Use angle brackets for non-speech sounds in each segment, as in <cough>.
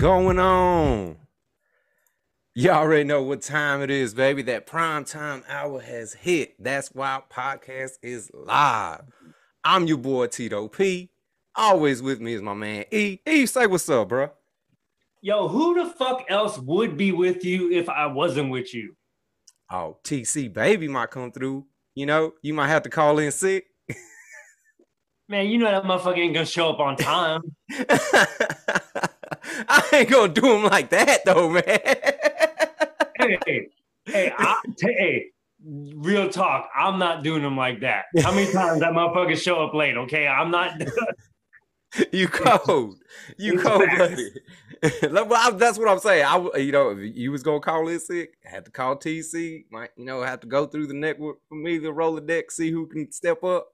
going on? y'all already know what time it is, baby. That prime time hour has hit. That's Wild podcast is live. I'm your boy Tito P. Always with me is my man E. E, say what's up, bro. Yo, who the fuck else would be with you if I wasn't with you? Oh, TC baby might come through. You know, you might have to call in sick. Man, you know that motherfucker ain't gonna show up on time. <laughs> <laughs> I ain't gonna do him like that though, man. hey, hey, I, t- hey, real talk. I'm not doing them like that. How many times that motherfucker show up late? Okay, I'm not. <laughs> you cold. You It's cold <laughs> Well, That's what I'm saying. I, you know, if you was gonna call in sick, I had to call TC. Might, you know, have to go through the network for me to roll the deck, see who can step up.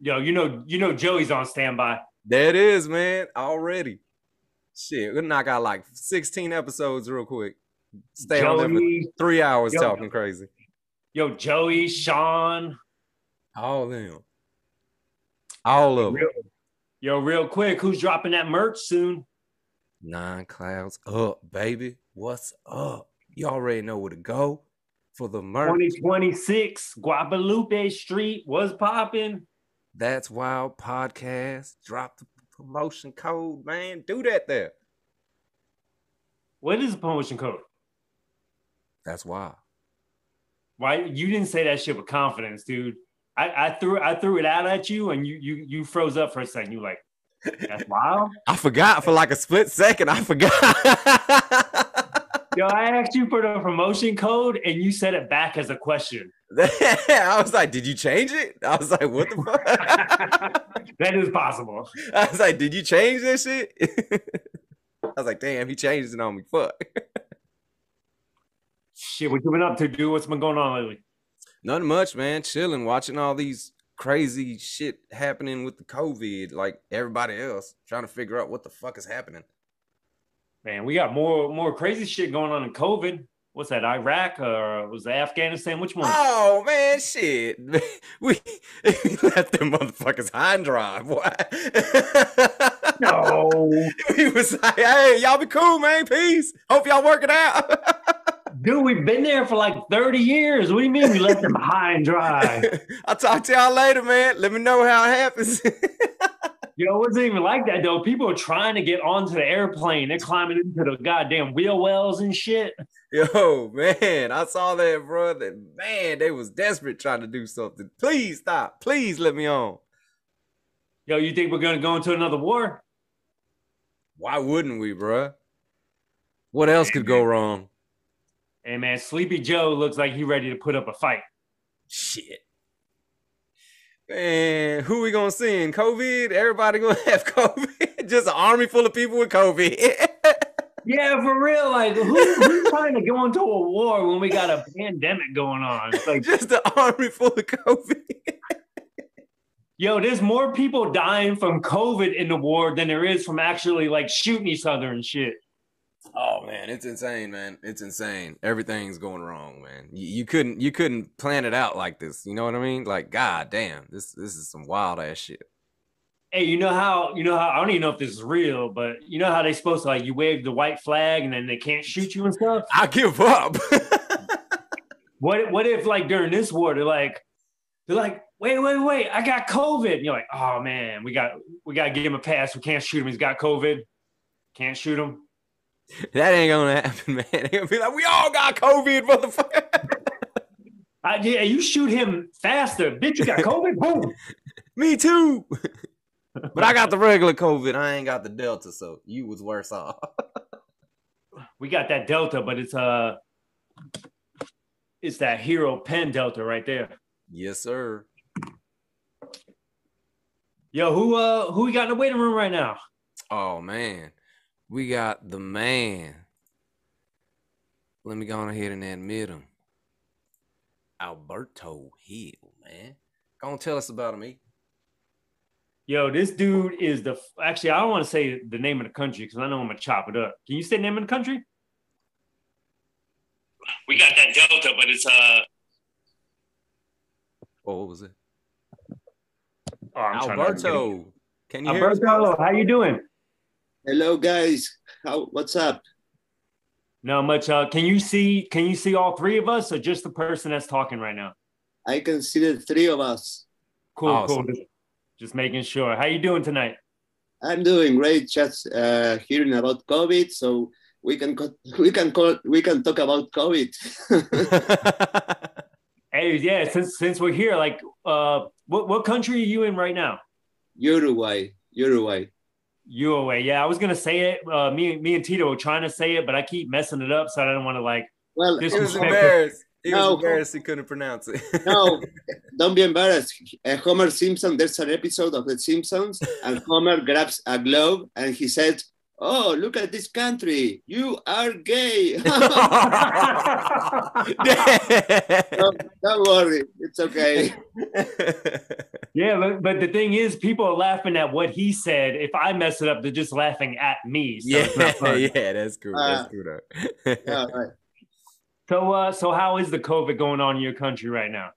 Yo, you know, you know, Joey's on standby. There it is, man. Already. Shit, we'll knock out like 16 episodes real quick. Stay on there for three hours Yo. talking crazy. yo, Joey, Sean. All of them. All of them. Real, yo, real quick, who's dropping that merch soon? Nine clouds up, baby. What's up? You already know where to go for the merch. 2026, Guadalupe Street was popping. That's Wild Podcast. Drop the promotion code, man. Do that there. What is the promotion code? That's wild. Why you didn't say that shit with confidence, dude? I, I threw I threw it out at you, and you you you froze up for a second. You like, that's wild. <laughs> I forgot for like a split second. I forgot. <laughs> Yo, I asked you for the promotion code, and you said it back as a question. <laughs> I was like, did you change it? I was like, what the fuck? <laughs> that is possible. <laughs> I was like, did you change this shit? I was like, damn, he changed it on me. Fuck. Shit, what you been up to, dude? What's been going on lately? Nothing much, man. Chilling, watching all these crazy shit happening with the COVID, like everybody else, trying to figure out what the fuck is happening. Man, we got more more crazy shit going on in COVID. What's that? Iraq or was it Afghanistan? Which one? Oh man, shit. <laughs> We, we left them motherfuckers high and dry, boy. <laughs> No, He was like, hey, y'all be cool, man. Peace. Hope y'all working out. <laughs> dude, we've been there for like thirty years. What do you mean we left them high and dry? I'll talk to y'all later, man. Let me know how it happens. Yo, it wasn't even like that though. People are trying to get onto the airplane. They're climbing into the goddamn wheel wells and shit. Yo, man, I saw that, bro. That man, they was desperate trying to do something. Please stop. Please let me on. Yo, you think we're gonna go into another war? Why wouldn't we, bro? What else could go wrong? Hey man, Sleepy Joe looks like he ready to put up a fight. Shit. Man, who we gonna send? COVID? Everybody gonna <laughs> have COVID? <laughs> Just an army full of people with COVID. <laughs> Yeah, for real. Like, who, who's trying to go into a war when we got a pandemic going on? It's like, Just an army full of COVID. yo, there's more people dying from COVID in the war than there is from actually like shooting each other and shit. Oh man, it's insane, man. It's insane. Everything's going wrong, man. You, you couldn't you couldn't plan it out like this. You know what I mean? Like, god damn, this this is some wild ass shit. Hey, you know how you know how I don't even know if this is real, but you know how they supposed to like you wave the white flag and then they can't shoot you and stuff. I give up. <laughs> What what if like during this war they're like they're like wait wait wait I got COVID and you're like oh man we got we got to give him a pass we can't shoot him he's got COVID can't shoot him <laughs> that ain't gonna happen, man. <laughs> They're gonna be like, we all got COVID, motherfucker. <laughs> I, yeah you shoot him faster bitch you got COVID boom Me too. but I got the regular COVID. I ain't got the Delta, so you was worse off. we got that Delta but it's uh it's that hero pen Delta right there yes, sir. yo who uh who we got in the waiting room right now Oh man, we got the man. Let me go on ahead and admit him. Alberto Hill, man. Go on, tell us about him, E. Yo, this dude is the actually. I don't want to say the name of the country because I know I'm gonna chop it up. Can you say the name of the country? We got that Delta, but it's uh. Oh, what was it? Oh, I'm trying to- Alberto. Can you hear us? Alberto, how you doing? Hello, guys. How? What's up? Not much. Uh, can you see? Can you see all three of us, or just the person that's talking right now? I can see the three of us. Cool, Awesome. cool. Just, just making sure. How you doing tonight? I'm doing great. Just uh, hearing about COVID, so we can co- <laughs> we can call we can talk about COVID. <laughs> Hey, yeah. Since since we're here, like, uh, what what country are you in right now? Uruguay, Uruguay. Uruguay. Yeah, I was gonna say it. Uh, me me and Tito were trying to say it, but I keep messing it up, so I don't want to like. Well, This he was Disrespectful. embarrassed. He was embarrassed he couldn't pronounce it. <laughs> no, <laughs> don't be embarrassed. Uh, Homer Simpson. There's an episode of The Simpsons, and Homer grabs a glove and he said, "Oh, look at this country. You are gay." <laughs> don't, don't worry, it's okay. yeah, but, but the thing is, people are laughing at what he said. If I mess it up, they're just laughing at me. So yeah, it's not fun. yeah, that's cool. Uh, that's cool though. Yeah, right. So, uh, so how is the COVID going on in your country right now?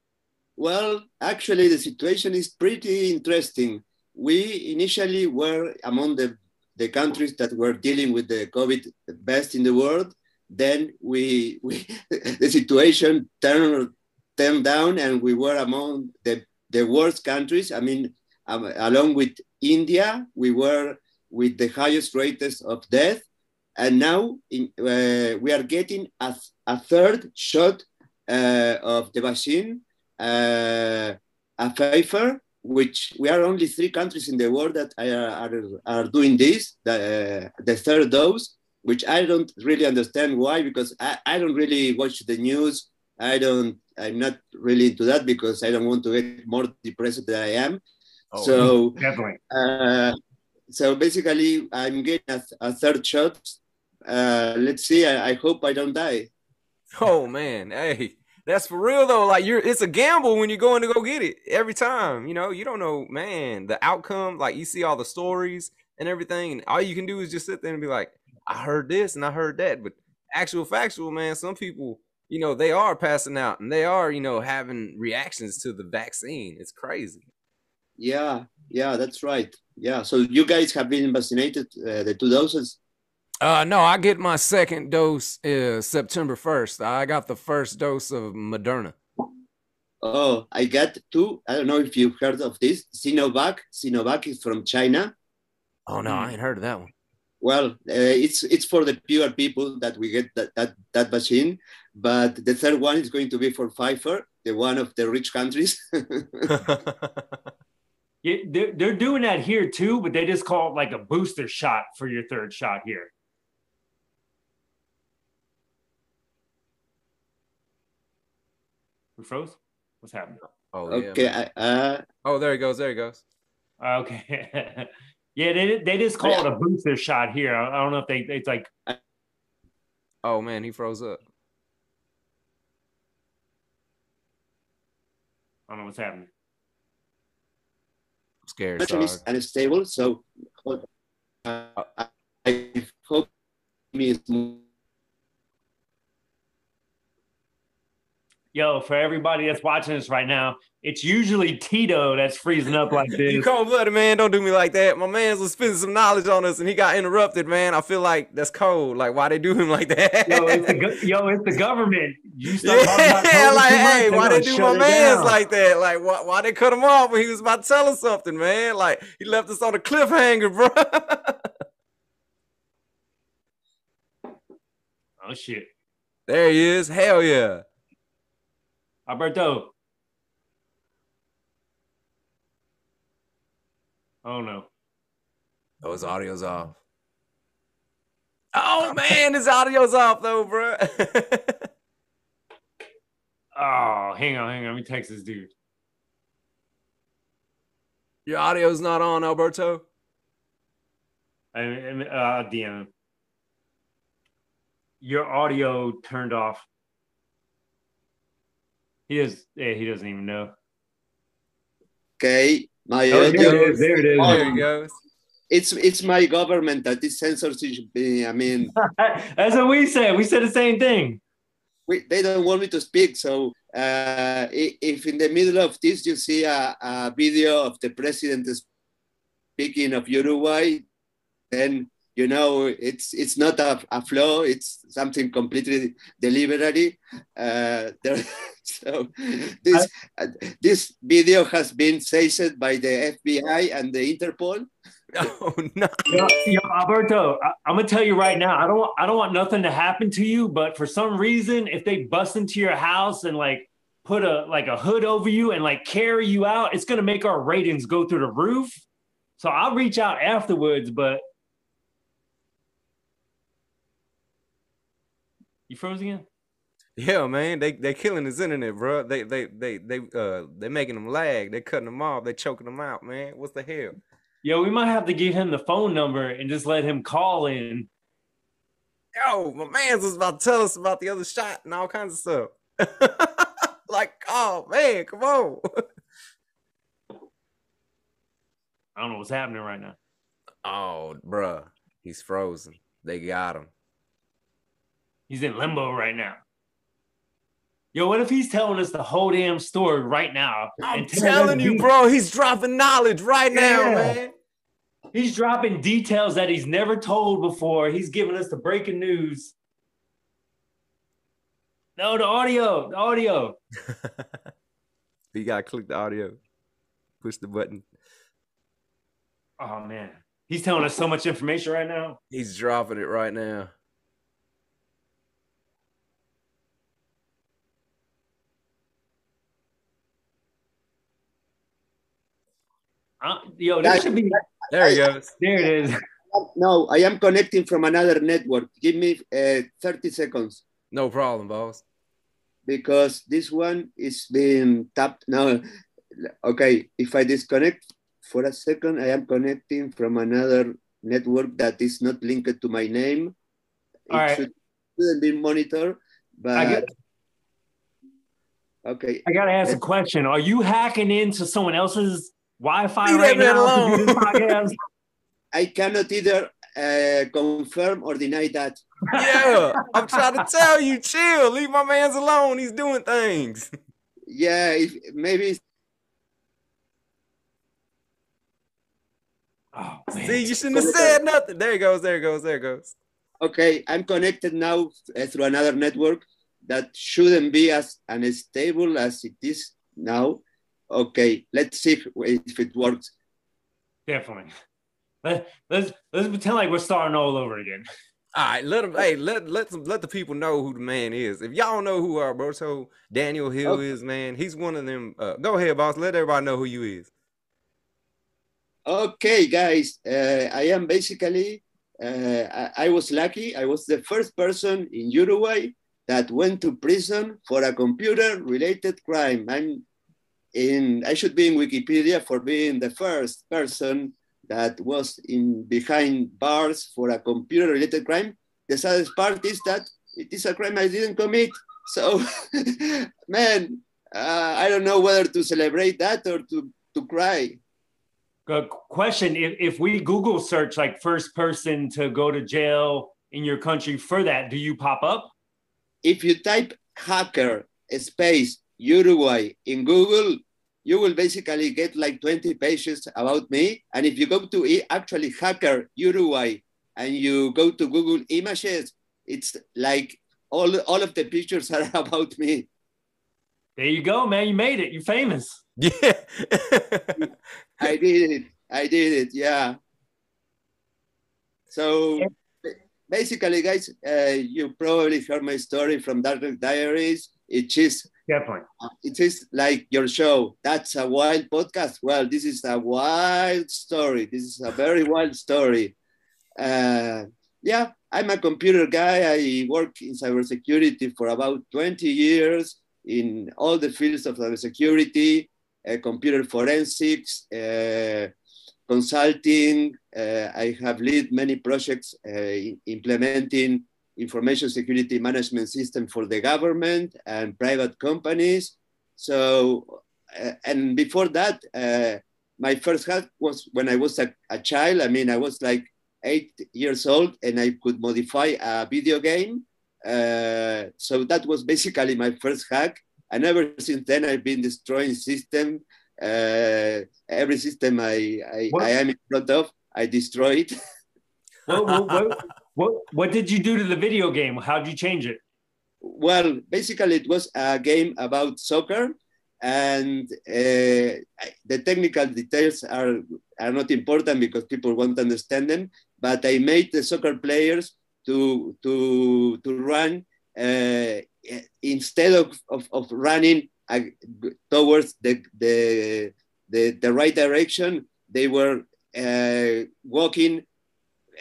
Well, actually, the situation is pretty interesting. We initially were among the, the countries that were dealing with the COVID best in the world. Then we, we <laughs> the situation turned, turned down, and we were among the, the worst countries. I mean, um, along with India, we were with the highest rates of death. And now in, uh, we are getting a, a third shot uh, of the vaccine uh, a Pfizer, which we are only three countries in the world that are, are, are doing this, the, uh, the third dose, which I don't really understand why, because I, I don't really watch the news. I don't, I'm not really into that because I don't want to get more depressed than I am. Oh, so, Definitely. uh, so basically, I'm getting a, a third shot. Uh, let's see. I, I hope I don't die. Oh man, hey, that's for real though. Like you're, it's a gamble when you're going to go get it every time. You know, you don't know, man, the outcome. Like you see all the stories and everything, and all you can do is just sit there and be like, I heard this and I heard that. But actual factual, man, some people, you know, they are passing out and they are, you know, having reactions to the vaccine. It's crazy. Yeah, yeah, that's right. Yeah. So you guys have been vaccinated, uh, the two doses. Uh no, I get my second dose uh, September 1st. I got the first dose of Moderna. Oh, I got two. I don't know if you've heard of this. Sinovac. Sinovac is from China. Oh no, I ain't heard of that one. Well, uh, it's it's for the pure people that we get that, that that vaccine. But the third one is going to be for Pfizer, the one of the rich countries. <laughs> Yeah, they're, they're doing that here too, but they just call it like a booster shot for your third shot here. We froze? What's happening? oh yeah. okay. man. I, uh, Oh, there he goes. There he goes. Okay. <laughs> yeah, they, they just call it a booster shot here. I, I don't know if they, it's like, Oh man, he froze up. I don't know what's happening. I'm scared. connection Sorry. is unstable. So uh, I hope me is Yo, for everybody that's watching this right now, it's usually Tito that's freezing up like this. You cold blooded man, don't do me like that. My man's was spending some knowledge on us and he got interrupted, man. I feel like that's cold. Like, why they do him like that? Yo, it's the, go- <laughs> yo, it's the government. You start yeah, <laughs> like, hey, why they do my man's down. like that? Like, why, why they cut him off when he was about to tell us something, man? Like, he left us on a cliffhanger, bro. <laughs> Oh shit, there he is. Hell yeah. Alberto. Oh no. Oh, his audio's off. Oh man, his audio's off though, bro. <laughs> Oh, hang on, hang on. Let me text this dude. Your audio's not on, Alberto. I, I, uh, DM. him. Your audio turned off. He does. Yeah, he doesn't even know. okay. My Oh, audio. there it is. There it is. There he goes. It's it's my government that is censorship. I mean, <laughs> That's what we said. We said the same thing. we, they don't want me to speak. So uh, if in the middle of this you see a, a video of the president speaking of Uruguay, then you know it's it's not a, a flaw. It's something completely deliberately. Uh, <laughs> there, so this uh, this video has been seized by the FBI and the Interpol. <laughs> Oh no. Yo, yo, Alberto, I, I'm gonna tell you right now. I don't want I don't want nothing to happen to you, but for some reason, if they bust into your house and like put a like a hood over you and like carry you out, it's gonna make our ratings go through the roof. So I'll reach out afterwards, but you froze again? Yeah, man, they they killing his internet, bro. They they they they uh they making him lag. They cutting him off. They choking him out, man. What's the hell? Yo, we might have to give him the phone number and just let him call in. Yo, my man's was about to tell us about the other shot and all kinds of stuff. <laughs> like, oh man, come on. I don't know what's happening right now. Oh, bruh, he's frozen. They got him. He's in limbo right now. Yo, what if he's telling us the whole damn story right now? I'm telling you, bro, he's dropping knowledge right now, man. He's dropping details that he's never told before. He's giving us the breaking news. No, the audio, the audio. <laughs> you gotta click the audio, push the button. Oh man, he's telling us so much information right now. He's dropping it right now. Uh, yo, this should be. There he goes. There it is. No, I am connecting from another network. Give me uh, 30 seconds. No problem, boss. because this one is being tapped now. Okay, if I disconnect for a second, I am connecting from another network that is not linked to my name. It All right. should, shouldn't be monitored, but I get- okay. I gotta ask a question. Are you hacking into someone else's Wi-Fi Leave right that man now? to do this alone. podcast? <laughs> I cannot either uh, confirm or deny that. Yeah, <laughs> I'm trying to tell you, chill. Leave my man's alone. He's doing things. Yeah, if, maybe Oh, man. See, you shouldn't have said nothing. There he goes. There he goes. There he goes. Okay, I'm connected now uh, through another network that shouldn't be as unstable as it is now. Okay, let's see if, if it works. Definitely. <laughs> Let, let's let's pretend like we're starting all over again. All right, let him. Hey, let let some, let the people know who the man is. If y'all know who Alberto Daniel Hill Okay. is, man, he's one of them. Uh, go ahead, boss. Let everybody know who you is. Okay, guys, uh, I am basically, uh, I, I was lucky. I was the first person in Uruguay that went to prison for a computer related crime. I'm in, I should be in Wikipedia for being the first person that was in behind bars for a computer related crime. The saddest part is that it is a crime I didn't commit. So, <laughs> man, uh, I don't know whether to celebrate that or to, to cry. Good question. If, if we Google search like first person to go to jail in your country for that, do you pop up? if you type hacker space Uruguay in Google, you will basically get like 20 pages about me. And if you go to actually hacker Uruguay and you go to Google Images, it's like all, all of the pictures are <laughs> about me. There you go, man. You made it. You're famous. Yeah. <laughs> I did it. I did it. Yeah. So basically, guys, uh, you probably heard my story from Darknet Diaries. It is Definitely. it is like your show. That's a wild podcast. Well, this is a wild story. This is a very wild story. Uh, yeah, I'm a computer guy. I work in cybersecurity for about 20 years in all the fields of cybersecurity, uh, computer forensics, uh, consulting. Uh, I have led many projects uh, implementing information security management system for the government and private companies. So, uh, and before that, uh, my first hack was when I was a, a child. I mean, I was like eight years old and I could modify a video game. Uh, so that was basically my first hack. And ever since then, I've been destroying system. Uh, every system I, I, I, am in front of, I destroy it. <laughs> what, what, what, what did you do to the video game? How did you change it? Well, basically, it was a game about soccer and uh, the technical details are, are not important because people won't understand them but i made the soccer players to to to run uh, instead of, of, of running uh, towards the, the, the the right direction they were uh, walking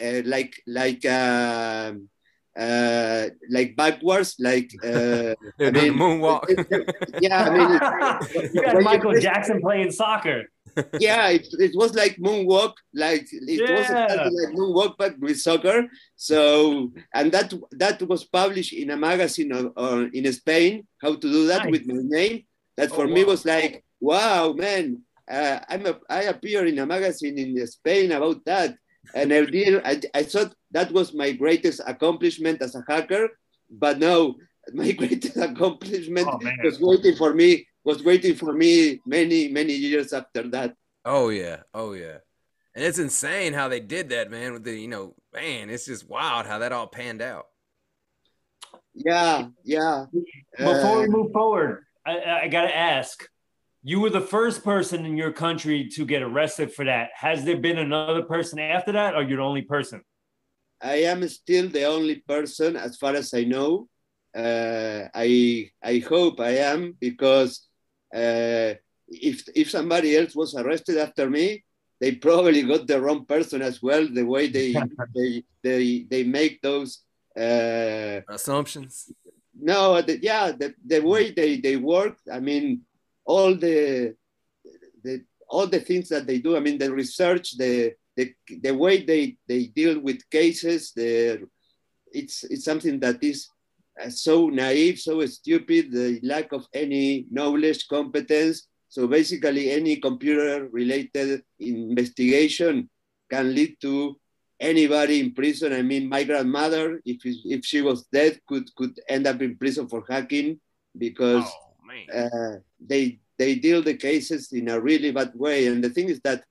uh, like like um, uh, like backwards, like uh, <laughs> I mean, moonwalk. <laughs> yeah, I mean, <laughs> you got Michael Jackson playing soccer. yeah, it, it was like moonwalk, like it yeah. was like moonwalk, but with soccer. So, and that that was published in a magazine or, or in Spain. How to do that nice. with my name? That for oh, me was like, wow, man. Uh, I'm a, I appear in a magazine in Spain about that and I did. I, I thought that was my greatest accomplishment as a hacker, but no, <laughs> my greatest accomplishment oh, was waiting for me. Was waiting for me many many years after that. Oh yeah, oh yeah, and it's insane how they did that, man. With the you know, man, it's just wild how that all panned out. Yeah, yeah. Before uh, we move forward, I, I gotta ask you were the first person in your country to get arrested for that. Has there been another person after that, or you're the only person? I am still the only person, as far as I know. Uh, I I hope I am because uh, if if somebody else was arrested after me, they probably got the wrong person as well. The way they <laughs> they, they they make those uh, assumptions. No, the, yeah, the, the way they, they work. I mean, all the, the all the things that they do. I mean, the research, the the, the way they, they deal with cases, the, it's it's something that is uh, so naive, so stupid, the lack of any knowledge, competence. So basically, any computer-related investigation can lead to anybody in prison. I mean, my grandmother, if if she was dead, could could end up in prison for hacking because oh uh, they they deal the cases in a really bad way. And the thing is that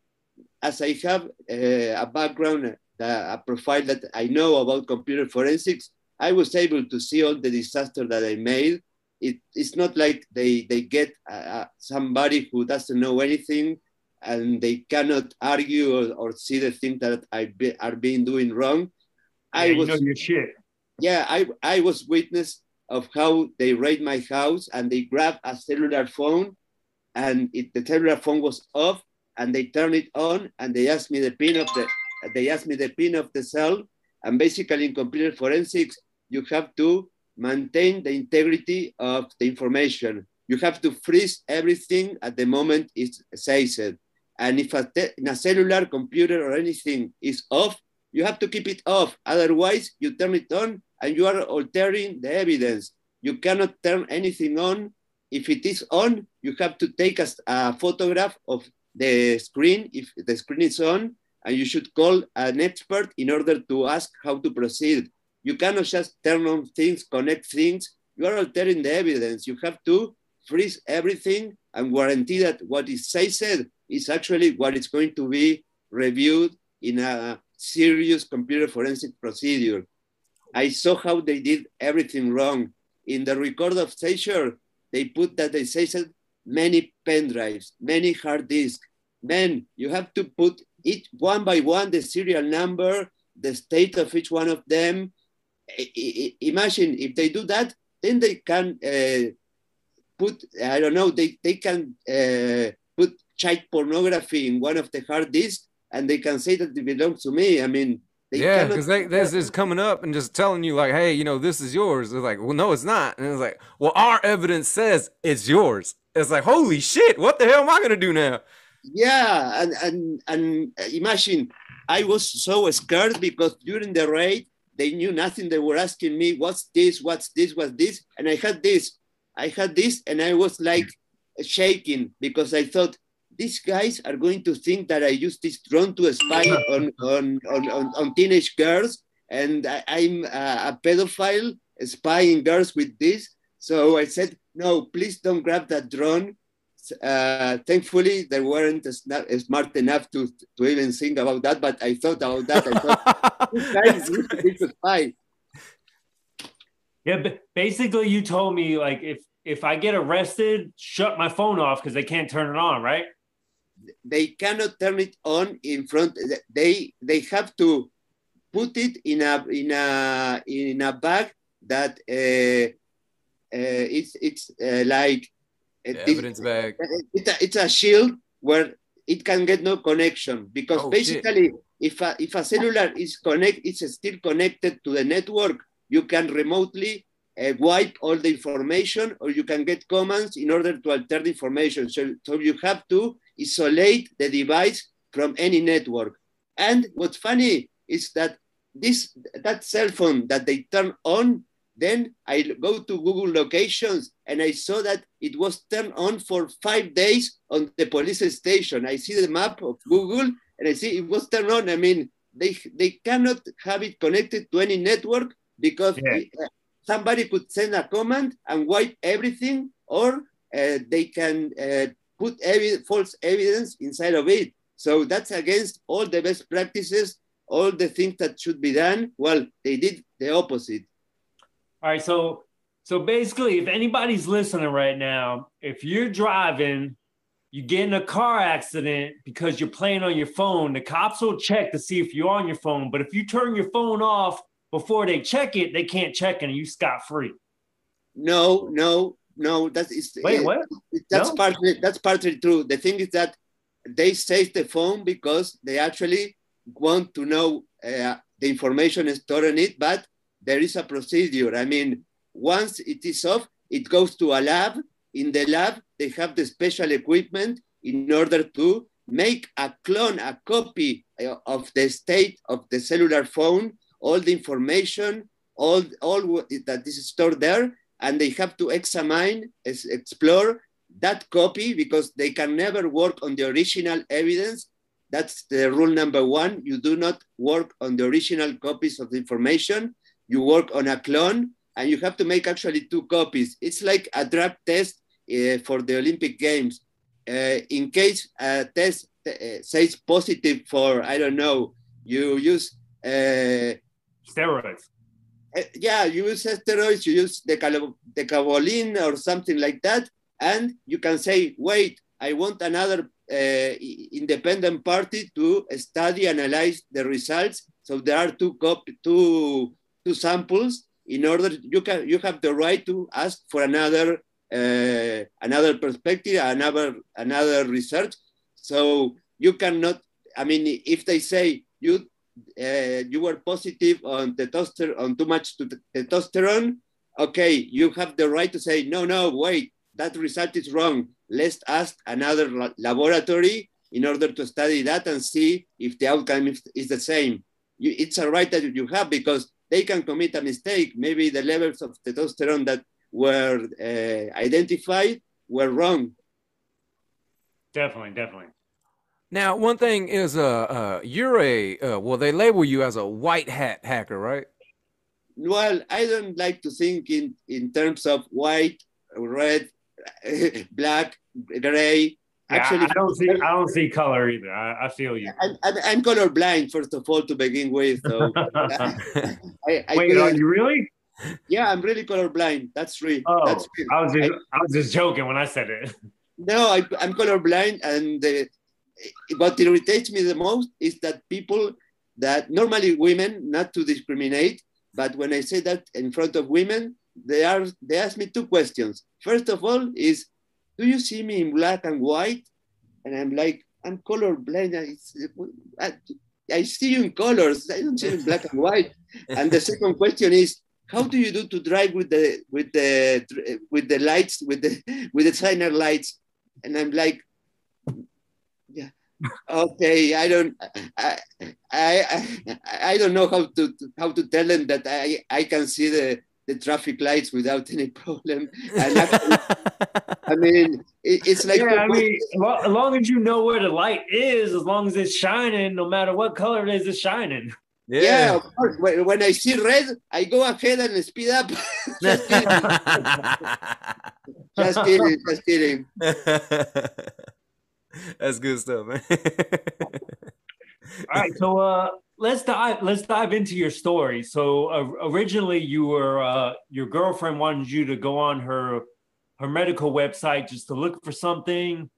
as I have uh, a background, uh, a profile that I know about computer forensics, I was able to see all the disaster that I made. It, it's not like they, they get uh, somebody who doesn't know anything and they cannot argue or, or see the things that I be, are being doing wrong. Yeah, I was, know your shit. Yeah, I, I was witness of how they raid my house and they grab a cellular phone and it, the cellular phone was off and they turned it on and they asked me the pin of the they asked me the pin of the cell. And basically in computer forensics you have to maintain the integrity of the information. You have to freeze everything at the moment it says it and if a, a cellular computer or anything is off you have to keep it off. Otherwise you turn it on and you are altering the evidence. You cannot turn anything on. If it is on, you have to take a, a photograph of the screen if the screen is on, and you should call an expert in order to ask how to proceed. You cannot just turn on things, connect things. You are altering the evidence. You have to freeze everything and guarantee that what is said is actually what is going to be reviewed in a serious computer forensic procedure. I saw how they did everything wrong. In the record of seizure, they put that they seized many pen drives, many hard disks. Then you have to put each one by one the serial number, the state of each one of them. I, I, imagine if they do that, then they can uh, put, I don't know, they, they can uh, put child pornography in one of the hard disks and they can say that it belongs to me. I mean, they yeah, because they this is coming up and just telling you like, hey, you know, this is yours. It's like, well, no, it's not. And it's like, well, our evidence says it's yours. It's like, holy shit, what the hell am I gonna do now? Yeah, and and and uh, imagine I was so scared because during the raid they knew nothing. They were asking me, "What's this? What's this? What's this?" And I had this, I had this, and I was like shaking because I thought these guys are going to think that I use this drone to spy on, on, on, on, on teenage girls and I, am a, a pedophile spying girls with this. So I said, no, please don't grab that drone. Uh, thankfully, they weren't smart enough to, to even think about that, but I thought about that. I thought, this guy is a spy. Yeah, but basically, you told me like if if I get arrested, shut my phone off because they can't turn it on, right? They cannot turn it on in front. They they have to put it in a in a in a bag that uh, uh, it's it's uh, like evidence bag. It's a, it's a shield where it can get no connection because oh, basically shit. if a, if a cellular is connect it's still connected to the network you can remotely uh, wipe all the information or you can get commands in order to alter the information. So, so you have to isolate the device from any network. And what's funny is that this that cell phone that they turn on, then I go to Google locations and I saw that it was turned on for five days on the police station. I see the map of Google and I see it was turned on. I mean, they, they cannot have it connected to any network because yeah. Uh, somebody could send a command and wipe everything, or uh, they can uh, put evi false evidence inside of it. So that's against all the best practices, all the things that should be done. Well, they did the opposite. All right, so so basically, if anybody's listening right now, if you're driving, you get in a car accident because you're playing on your phone, the cops will check to see if you're on your phone. But if you turn your phone off before they check it, they can't check it and you scot free. No, no, no. That is wait, uh, what? That's no? partly that's partly true. The thing is that they save the phone because they actually want to know uh, the information stored in it, but there is a procedure. I mean, once it is off, it goes to a lab. In the lab, they have the special equipment in order to make a clone, a copy uh, of the state of the cellular phone all the information, all, all that is stored there, and they have to examine, explore that copy because they can never work on the original evidence. That's the rule number one. You do not work on the original copies of the information. You work on a clone, and you have to make actually two copies. It's like a drug test uh, for the Olympic Games. Uh, in case a test uh, says positive for, I don't know, you use uh, steroids. Uh, yeah, you use steroids, you use decabolin or something like that, and you can say, wait, I want another uh, independent party to study, analyze the results. So there are two, two, two samples. In order, you can you have the right to ask for another uh, another perspective, another another research. So you cannot. I mean, if they say you uh, you were positive on testosterone, on too much testosterone, okay, you have the right to say, no, no, wait, that result is wrong. Let's ask another laboratory in order to study that and see if the outcome is, is the same. You, it's a right that you have because they can commit a mistake. Maybe the levels of testosterone that were uh, identified were wrong. Definitely, definitely. Now, one thing is, uh, uh you're a uh, well, they label you as a white hat hacker, right? Well, I don't like to think in in terms of white, red, <laughs> black, gray. Yeah, Actually, I don't see I don't see color either. I, I feel you. I'm, I'm, I'm colorblind first of all to begin with. So <laughs> <laughs> I, I Wait, are you really? Yeah, I'm really colorblind. That's real. Oh, That's real. I was just I, I, was just joking when I said it. No, I, I'm colorblind, and uh, Eh, what irritates me the most is that people that normally women, not to discriminate, but when I say that in front of women, they are they ask me two questions. First of all, is do you see me in black and white? And I'm like, I'm colorblind. I, I see you in colors. I don't see you in black and white. <laughs> And the second question is, how do you do to drive with the with the with the lights with the with the <laughs> signer lights? And I'm like, okay i don't I, I i don't know how to how to tell them that i i can see the the traffic lights without any problem. And <laughs> actually, I mean, it, it's like yeah, I mean, as long as you know where the light is, as long as it's shining, no matter what color it is, it's shining. Yeah, yeah of course. When, when, I see red, I go ahead and speed up. <laughs> just kidding. just kidding. Just kidding. <laughs> <laughs> That's good stuff, man. All right, so uh, let's dive let's dive into your story. So uh, originally, you were uh, your girlfriend wanted you to go on her her medical website just to look for something,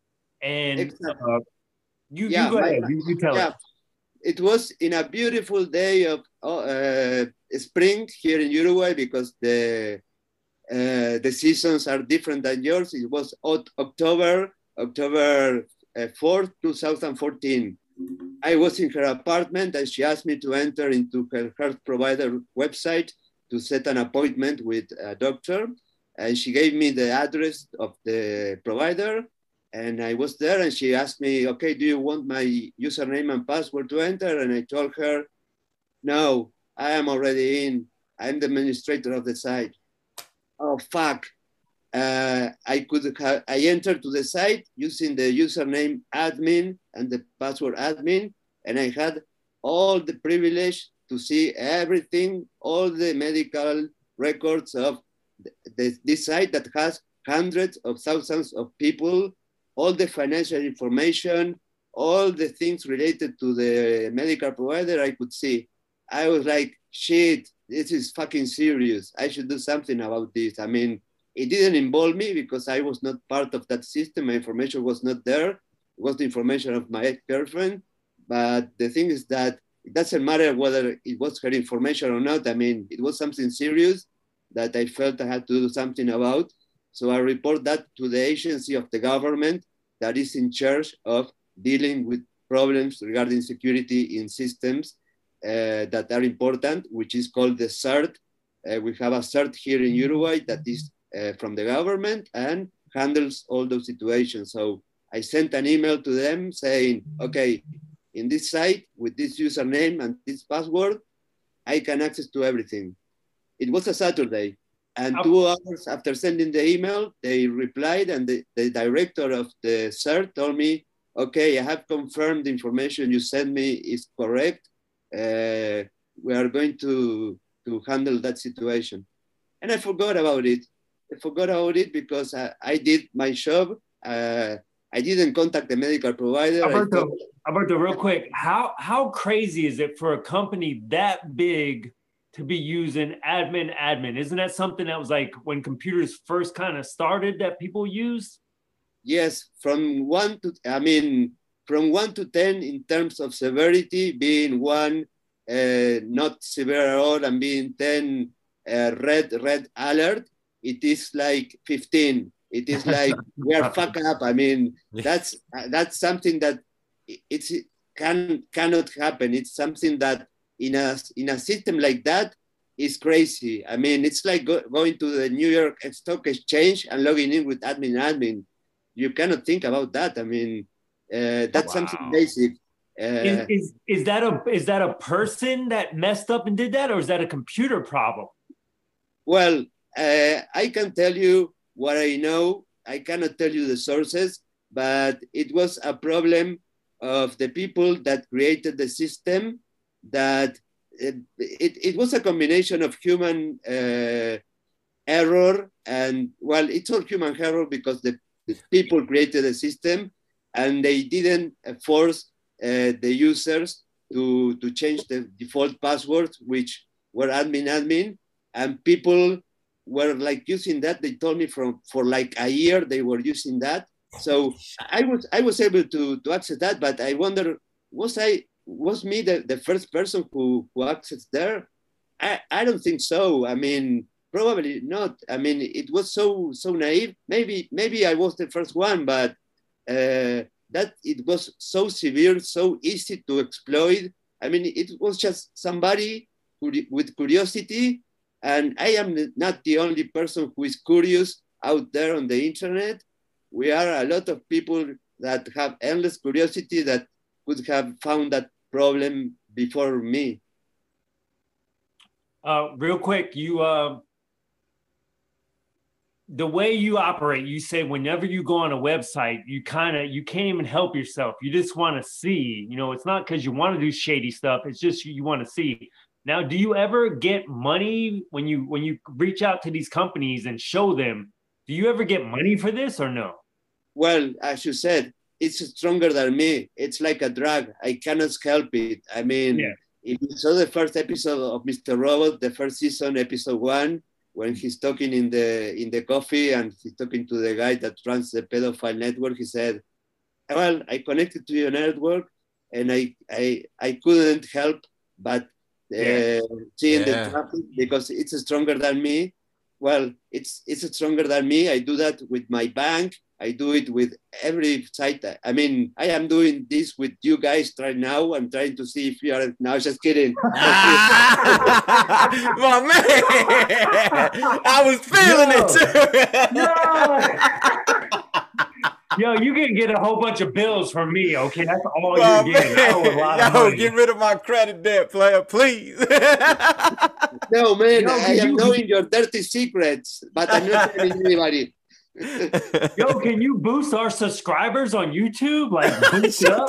and exactly. uh, you, yeah, you go ahead, you, you tell yeah. it. It was in a beautiful day of oh, uh, spring here in Uruguay because the uh, the seasons are different than yours. It was October October uh, fourth, two thousand fourteen I was in her apartment and she asked me to enter into her health provider website to set an appointment with a doctor. And she gave me the address of the provider. And I was there and she asked me, okay, do you want my username and password to enter? And I told her, no, I am already in. I'm the administrator of the site. Oh, fuck uh, I could have, I entered to the site using the username admin and the password admin, and I had all the privilege to see everything, all the medical records of the, this site that has hundreds of thousands of people, all the financial information, all the things related to the medical provider I could see. I was like, shit, this is fucking serious. I should do something about this. I mean, it didn't involve me because I was not part of that system. My information was not there. It was the information of my ex-girlfriend. But the thing is that it doesn't matter whether it was her information or not. I mean, it was something serious that I felt I had to do something about. So I report that to the agency of the government that is in charge of dealing with problems regarding security in systems uh, that are important, which is called the CERT. Uh, we have a CERT here in Uruguay that is from the government and handles all those situations. So I sent an email to them saying, okay, in this site with this username and this password, I can access to everything. It was a Saturday. And two hours after sending the email, they replied, and the, the director of the CERT told me, okay, I have confirmed the information you sent me is correct. Uh, we are going to, to handle that situation. And I forgot about it. I forgot about it because I, I did my job. Uh, I didn't contact the medical provider. Alberto, Alberto, real quick, how how crazy is it for a company that big to be using admin admin? Isn't that something that was like when computers first kind of started that people used? Yes, from one to I mean from one to ten in terms of severity, being one uh, not severe at all and being ten uh, red red alert it is like 15 it is like we are <laughs> fucked up. I mean that's that's something that it's can cannot happen. It's something that in a in a system like that is crazy. I mean it's like go, going to the new york stock exchange and logging in with admin admin. You cannot think about that. I mean uh, that's wow. something basic. Uh, is, is, is that a is that a person that messed up and did that or is that a computer problem? Well uh, I can tell you what I know. I cannot tell you the sources, but it was a problem of the people that created the system that it, it, it was a combination of human uh, error and well it's all human error because the, the, people created the system and they didn't force uh, the users to, to change the default passwords which were admin admin and people were like using that. They told me from for like a year they were using that. So I was I was able to to access that, but I wonder was I was me the, the first person who who accessed there? I, I don't think so. I mean probably not. I mean it was so so naive. Maybe maybe I was the first one, but uh, that it was so severe, so easy to exploit. I mean it was just somebody with curiosity and I am not the only person who is curious out there on the internet. We are a lot of people that have endless curiosity that could have found that problem before me. Uh, real quick, you uh, the way you operate, you say whenever you go on a website, you kind of you can't even help yourself. You just want to see. You know, it's not because you want to do shady stuff. It's just you want to see. Now, do you ever get money when you when you reach out to these companies and show them? Do you ever get money for this or no? Well, as you said, it's stronger than me. It's like a drug. I cannot help it. I mean, Yeah. if you saw the first episode of Mr. Robot, the first season, episode one, when he's talking in the in the coffee and he's talking to the guy that runs the pedophile network, he said, "Well, I connected to your network, and I I I couldn't help but uh, Yeah. seeing Yeah. the traffic because it's stronger than me. Well, it's it's stronger than me. I do that with my bank. I do it with every site. I mean, I am doing this with you guys right now. I'm trying to see if you are. No, just kidding. <laughs> <laughs> My man, I was feeling Yo. it too. <laughs> Yo, you can get a whole bunch of bills from me, okay? That's all My you're getting. I owe a lot man. of <laughs> Yo, money. get rid of my credit debt, player, please. <laughs> No, man, Yo, I am you- knowing your dirty secrets, but I'm not telling <laughs> anybody. Yo, can you boost our subscribers on YouTube? Like boost it up?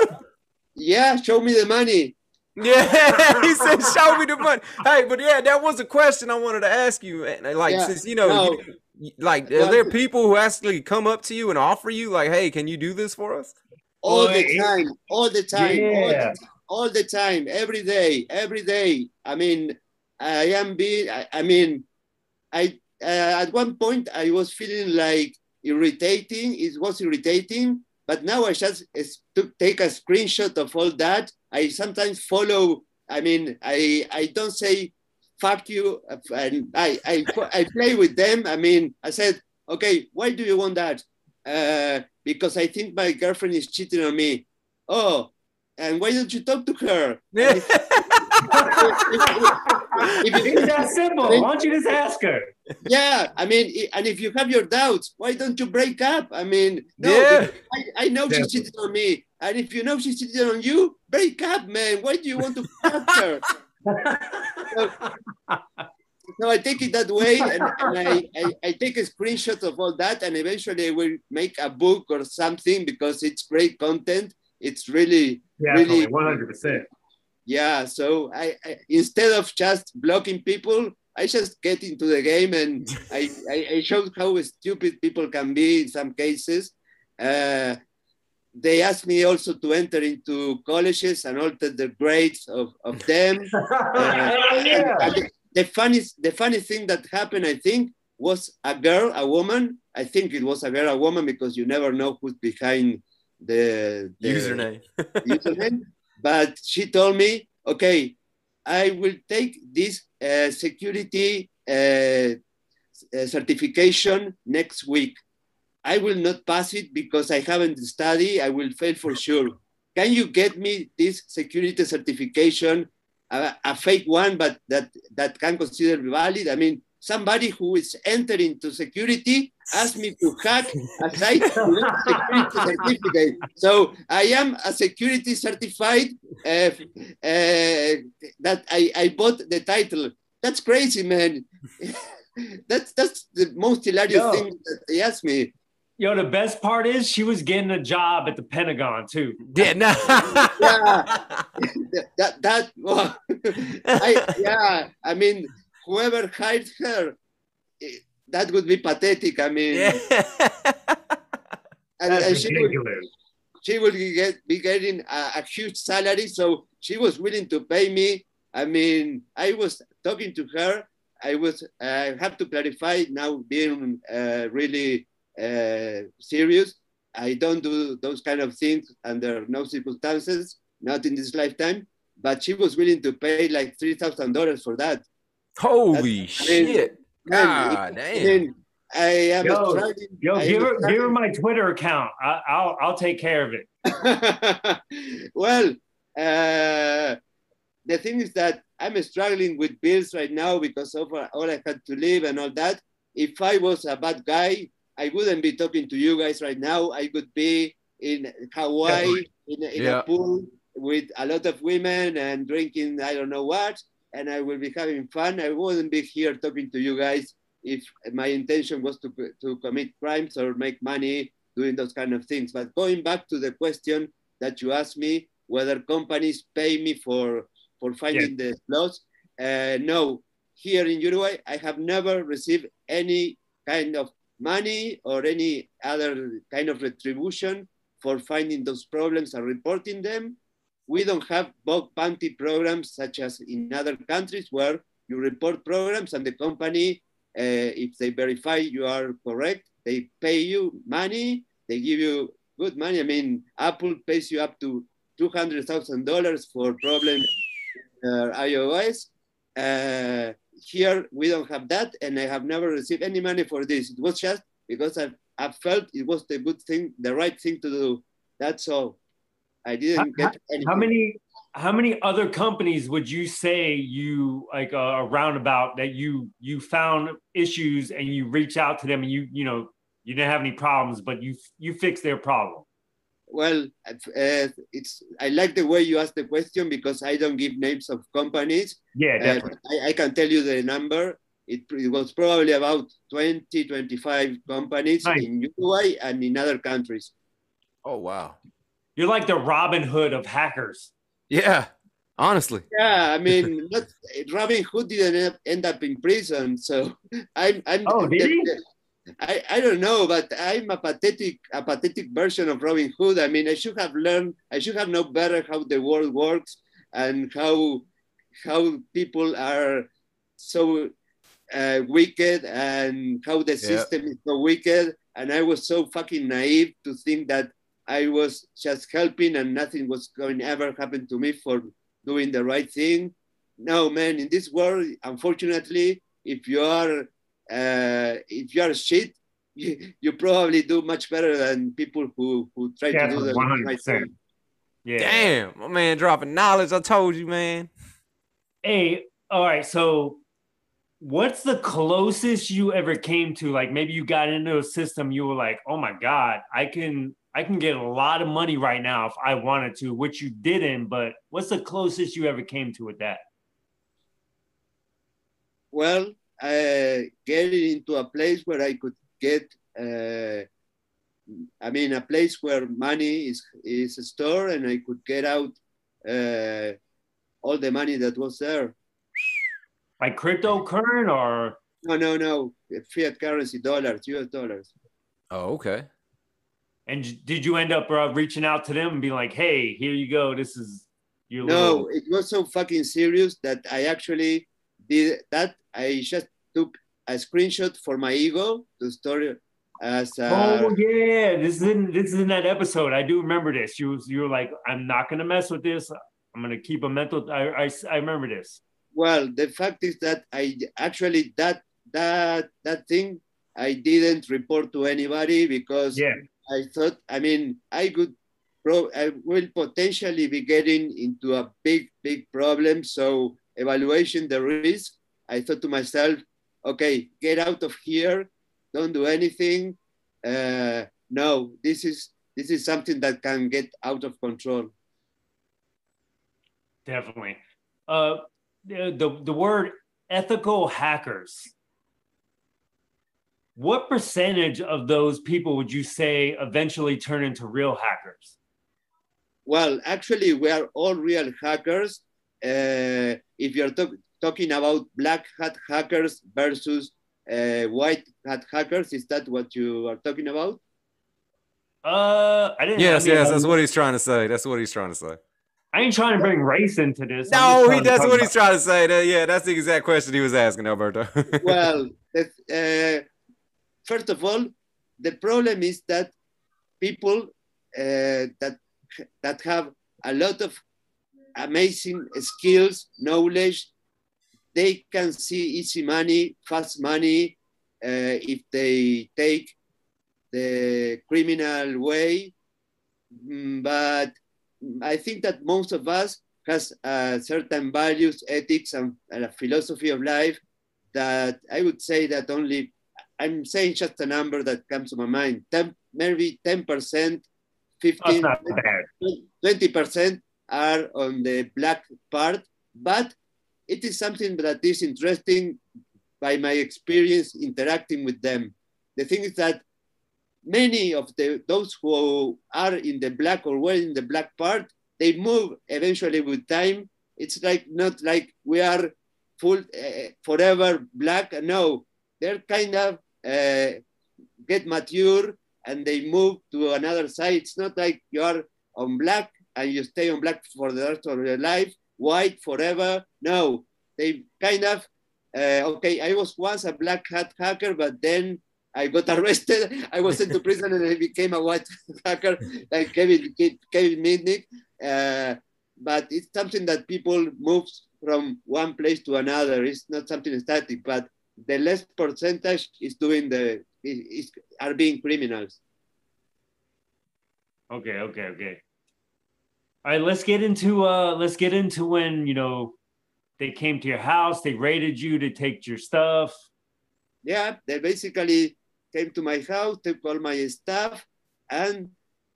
Yeah, show me the money. Yeah, he said, "Show me the money." Hey, but yeah, that was a question I wanted to ask you. man. Like, Yeah, since you know, no. you- like, are there people who actually come up to you and offer you, like, "Hey, can you do this for us?" all Boy, the time, all the time, all, Yeah. the, all the time, every day, every day. I mean, I am being. I, I mean, I uh, at one point I was feeling like irritating. It was irritating, but now I just is- to take a screenshot of all that. I sometimes follow. I mean, I I don't say fuck you, and I I I play with them. I mean, I said, okay, why do you want that? Uh, because I think my girlfriend is cheating on me. Oh, and why don't you talk to her? <laughs> Yeah. If you- It's that simple. Why don't you just ask her? yeah, I mean, and if you have your doubts, why don't you break up? I mean, no, Yeah. I, I know she Definitely. cheated on me, and if you know she cheated on you, break up, man. Why do you want to fuck her? <laughs> <laughs> So I take it that way, and, and I, I, I take a screenshot of all that, and eventually I will make a book or something because it's great content. It's really Definitely, Really- 100%. yeah. So I, I instead of just blocking people, I just get into the game and <laughs> I, I, I show how stupid people can be in some cases. Uh, they asked me also to enter into colleges and alter the grades of, of them. Hell <laughs> And- yeah. and the, the funny, the funny thing that happened, I think, was a girl, a woman. I think it was a girl, a woman, because you never know who's behind the, the Username. <laughs> username. But she told me, okay, I will take this uh, security uh, uh, certification next week. I will not pass it because I haven't studied. I will fail for sure. Can you get me this security certification, uh, a fake one, but that that can consider valid? I mean, somebody who is entering to security asked me to hack a site security certificate. So I am a security certified. Uh, uh, that I, I bought the title. That's crazy, man. <laughs> that's that's the most hilarious Yo. thing that they asked me. Yo, the best part is she was getting a job at the Pentagon too. Yeah, no. <laughs> That that, that well, <laughs> I, yeah. I mean, whoever hired her, eh, that would be pathetic. I mean, yeah. <laughs> and, That's and she would she will get be getting a, a huge salary, so she was willing to pay me. I mean, I was talking to her. I was I have to clarify now, being uh, really serious. I don't do those kind of things under no circumstances, not in this lifetime. But she was willing to pay like three thousand dollars for that. Holy shit. Man, God I damn. mean, I am Yo, struggling. Yo, I give her give her my Twitter account. I, I'll I'll take care of it. <laughs> well, uh, the thing is that I'm struggling with bills right now because of all I had to live and all that. If I was a bad guy, I wouldn't be talking to you guys right now. I would be in Hawaii in, a- in Yeah. a pool with a lot of women and drinking I don't know what, and I will be having fun. I wouldn't be here talking to you guys if my intention was to, to commit crimes or make money doing those kind of things. But going back to the question that you asked me, whether companies pay me for, for finding the flaws, uh, no. Here in Uruguay, I have never received any kind of money or any other kind of retribution for finding those problems and reporting them. We don't have bug bounty programs such as in other countries where you report programs and the company, uh, if they verify you are correct, they pay you money, they give you good money. I mean, Apple pays you up to $200,000 for problems uh, iOS. Uh, here we don't have that, and I have never received any money for this. It was just because I, I felt it was the good thing, the right thing to do. That's all. I didn't how, get anything. How many how many other companies would you say you like uh, roundabout that you you found issues and you reach out to them and you you know you didn't have any problems but you you fixed their problem well uh, it's i like the way you ask the question because i don't give names of companies yeah definitely. Uh, I, I, can tell you the number it, it was probably about 20 25 companies nice. in uruguay and in other countries oh wow you're like the robin hood of hackers yeah, honestly. Yeah, I mean, <laughs> not, Robin Hood didn't end up in prison, so <laughs> I'm. I'm oh, did he? I, I don't know, but I'm a pathetic a pathetic version of Robin Hood. I mean, I should have learned. I should have known better how the world works and how how people are so uh, wicked and how the system is so wicked. And I was so fucking naive to think that I was just helping and nothing was going to ever happen to me for doing the right thing. No, man, in this world, unfortunately, if you are uh, if you are shit, <laughs> you, you, probably do much better than people who, who try yeah, to do the 100%. right thing. Yeah. Damn, my man dropping knowledge. I told you, man. Hey, all right. So, what's the closest you ever came to? Like, maybe you got into a system, you were like, oh my God, I can I can get a lot of money right now if I wanted to, which you didn't. But what's the closest you ever came to with that? Well, uh, getting into a place where I could get, uh, I mean, a place where money is is stored, and I could get out uh, all the money that was there. Like cryptocurrency or? No, no, no. Fiat currency, dollars, US dollars. Oh, okay. And did you end up uh, reaching out to them and being like, "Hey, here you go. This is your." No, little... it was so fucking serious that I actually did that. I just took a screenshot for my ego to store as. A... oh yeah, this is in this is in that episode. I do remember this. You you were like, "I'm not gonna mess with this. I'm gonna keep a mental." I I, I remember this. Well, the fact is that I actually that that that thing I didn't report to anybody because yeah. I thought, I mean, I could, pro, I will potentially be getting into a big, big problem. So evaluation the risk, I thought to myself, okay, get out of here, don't do anything. Uh, no, this is this is something that can get out of control. Definitely. Uh, the, the, the word ethical hackers what percentage of those people would you say eventually turn into real hackers? Well, actually, we are all real hackers. Uh, if you're talk- talking about black hat hackers versus uh, white hat hackers, is that what you are talking about? Uh, I didn't. Yes, yes, that's what he's trying to say. That's what he's trying to say. I ain't trying to bring race into this. No, he, that's what he's trying to say. That, yeah, that's the exact question he was asking, Alberto. <laughs> well, uh, first of all, the problem is that people uh, that that have a lot of amazing skills, knowledge, they can see easy money, fast money uh, if they take the criminal way. Mm, but I think that most of us has uh, certain values, ethics, and, and a philosophy of life that I would say that only I'm saying just a number that comes to my mind. 10, maybe 10%, 15, 20% are on the black part, but it is something that is interesting by my experience interacting with them. The thing is that many of the those who are in the black or were in the black part, they move eventually with time. It's like not like we are full uh, forever black. No, they're kind of uh, get mature and they move to another side. It's not like you are on black and you stay on black for the rest of your life, white forever. No, they kind of, uh, okay, I was once a black hat hacker, but then I got <laughs> arrested. I was sent to prison and I became a white <laughs> hacker like Kevin, Kevin Mitnick. Uh, but it's something that people move from one place to another. It's not something static, but the less percentage is doing the is, are being criminals. Okay, okay, okay. All right, let's get into uh let's get into when you know they came to your house, they raided you to take your stuff. Yeah, they basically came to my house, took all my stuff, and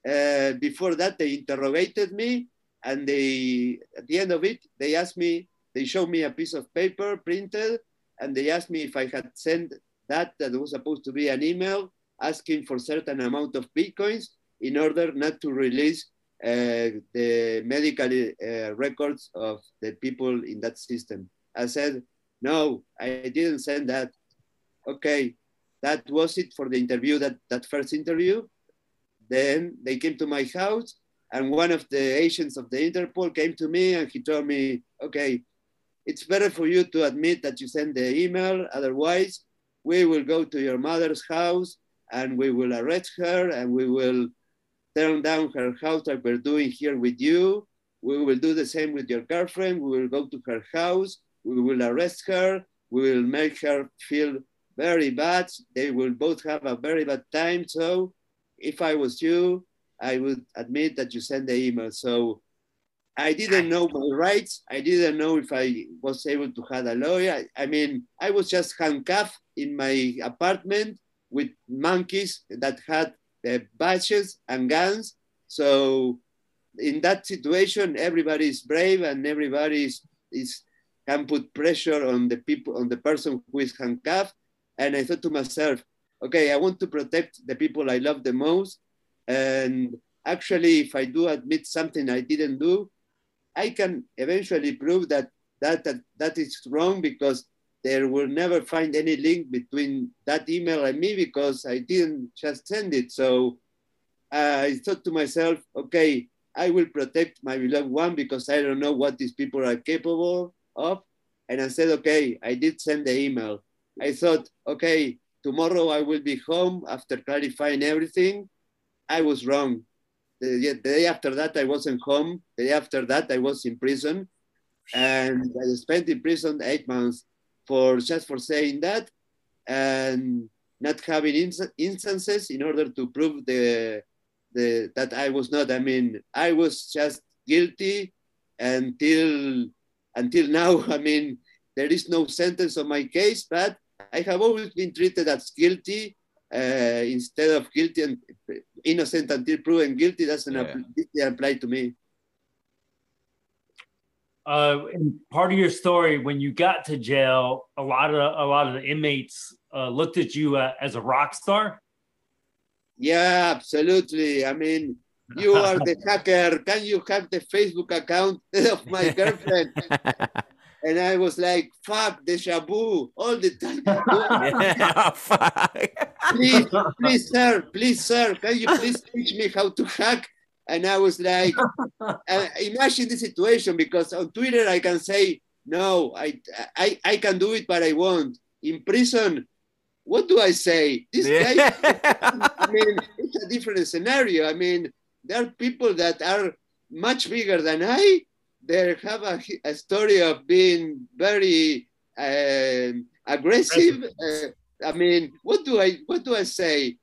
uh, before that they interrogated me, and they at the end of it they asked me, they showed me a piece of paper printed, and they asked me if I had sent that that was supposed to be an email asking for certain amount of bitcoins in order not to release uh, the medical uh, records of the people in that system. I said, no, I didn't send that. Okay, that was it for the interview, that, that first interview. Then they came to my house and one of the agents of the Interpol came to me and he told me, okay, it's better for you to admit that you sent the email. Otherwise, we will go to your mother's house and we will arrest her and we will turn down her house like we're doing here with you. We will do the same with your girlfriend. We will go to her house. We will arrest her. We will make her feel very bad. They will both have a very bad time. So if I was you, I would admit that you sent the email. So I didn't know my rights. I didn't know if I was able to have a lawyer. I mean, I was just handcuffed in my apartment with monkeys that had uh, badges and guns. So in that situation, everybody is brave and everybody is, is can put pressure on the people, on the person who is handcuffed. And I thought to myself, okay, I want to protect the people I love the most. And actually, if I do admit something I didn't do, I can eventually prove that that, that, that is wrong because there will never find any link between that email and me because I didn't just send it. So uh, I thought to myself, okay, I will protect my beloved one because I don't know what these people are capable of. And I said, okay, I did send the email. I thought, okay, tomorrow I will be home after clarifying everything. I was wrong. The, the day after that, I wasn't home. The day after that, I was in prison. And I spent in prison eight months for just for saying that and not having ins- instances in order to prove the, the that I was not. I mean, I was just guilty until until now. <laughs> I mean, there is no sentence on my case, but I have always been treated as guilty uh, instead of guilty and innocent until proven guilty. Doesn't yeah. apply to me uh, and part of your story when you got to jail, a lot of a lot of the inmates uh, looked at you uh, as a rock star. Yeah, absolutely. I mean, you are the <laughs> hacker. Can you hack the Facebook account <laughs> of my girlfriend? <laughs> and I was like, fuck, deja vu all the time. yeah, fuck. please, please, sir, please, sir, can you please teach me how to hack? And I was like, <laughs> uh, imagine the situation because on Twitter I can say, no, I, I, I can do it, but I won't. In prison, what do I say? This yeah. guy, <laughs> I mean, it's a different scenario. I mean, there are people that are much bigger than I. They have a, a story of being very uh, aggressive. Uh, I mean, what do I what do I say?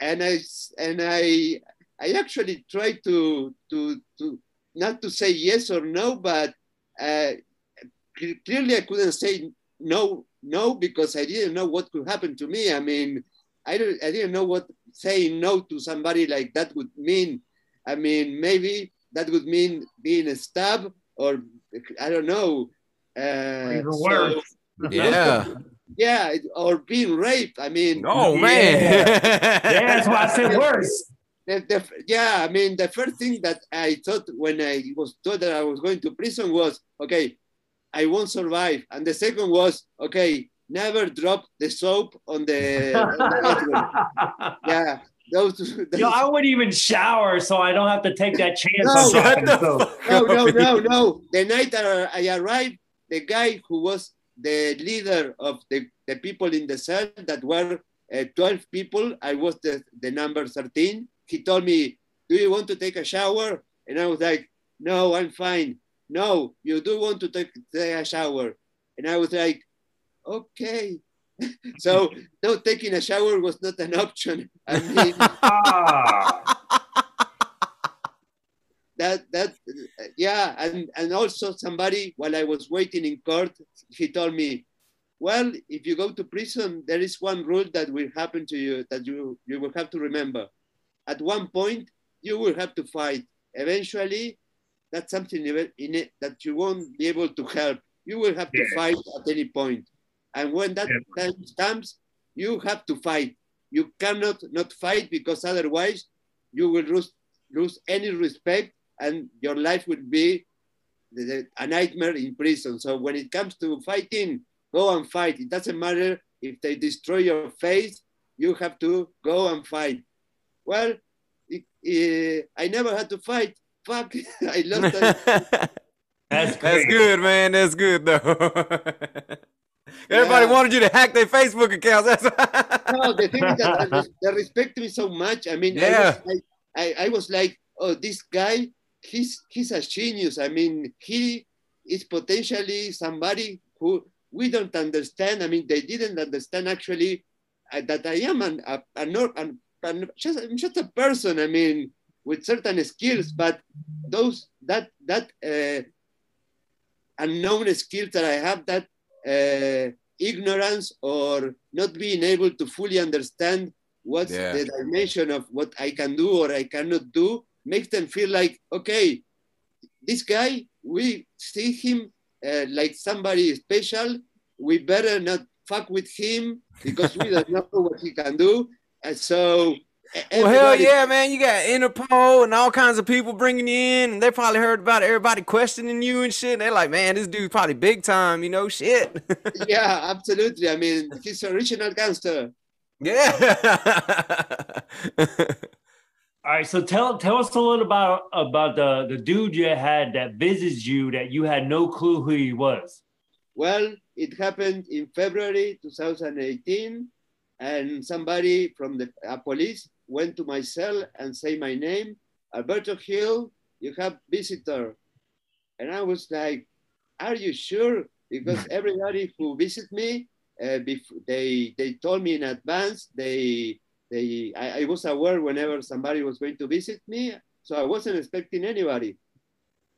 And I and I I actually tried to, to, to not to say yes or no, but uh, clearly I couldn't say no, no, because I didn't know what could happen to me. I mean, I, don't, I didn't know what saying no to somebody like that would mean. I mean, maybe that would mean being a stab or I don't know. Uh, Even worse. So, <laughs> yeah. yeah, or being raped. I mean, Oh man. Yeah, that's why I said worse. The, the, yeah, I mean, the first thing that I thought when I was told that I was going to prison was, okay, I won't survive. And the second was, okay, never drop the soap on the, on the <laughs> yeah. Those, those Yo, I wouldn't even shower, so I don't have to take that chance. No, on Shut dropping soap. no, no, <laughs> no, no. The night I I arrived, the guy who was the leader of the, the people in the cell that were uh, 12 people, I was the, the number 13. He told me, Do you want to take a shower? And I was like, No, I'm fine. No, you do want to take, take a shower. And I was like, Okay. <laughs> so, no, taking a shower was not an option. <laughs> I mean, Ah, that that yeah and and also somebody while i was waiting in court he told me well if you go to prison there is one rule that will happen to you that you you will have to remember at one point you will have to fight eventually that's something in it- that you won't be able to help you will have to fight at any point and when that time comes you have to fight you cannot not fight because otherwise you will lose lose any respect and your life will be a nightmare in prison. So when it comes to fighting, go and fight. It doesn't matter if they destroy your face, you have to go and fight. Well, it, eh, I never had to fight. Fuck, <laughs> I lost. a- <laughs> That's That's good, man. That's good though. <laughs> Everybody Yeah. wanted you to hack their Facebook accounts. That's no, the thing is that they, they respect me so much. I mean, Yeah. I, was like, I, I was like, oh, this guy, he's he's a genius. I mean, he is potentially somebody who we don't understand. I mean, they didn't understand actually uh, that I am an, a, a, nor- an, an just, I'm just a person. I mean, with certain skills, but those that that uh, unknown skills that I have, that uh, ignorance or not being able to fully understand what's Yeah. the dimension of what I can do or I cannot do, makes them feel like, okay, this guy, we see him uh, like somebody special. We better not fuck with him because we don't <laughs> know what he can do. And so, well, hell yeah, man. You got Interpol and all kinds of people bringing you in, and they probably heard about everybody questioning you and shit. And they're like, man, this dude probably big time, you know, shit. <laughs> yeah, absolutely. I mean, he's a original gangster. yeah. <laughs> All right, so tell tell us a little about about the the dude you had that visits you that you had no clue who he was. Well, it happened in February 2018, and somebody from the uh, police went to my cell and say my name, Alberto Hill, you have visitor. And I was like, are you sure? Because <laughs> everybody who visit me, uh, they, they told me in advance, they, they, I, I was aware whenever somebody was going to visit me, so I wasn't expecting anybody.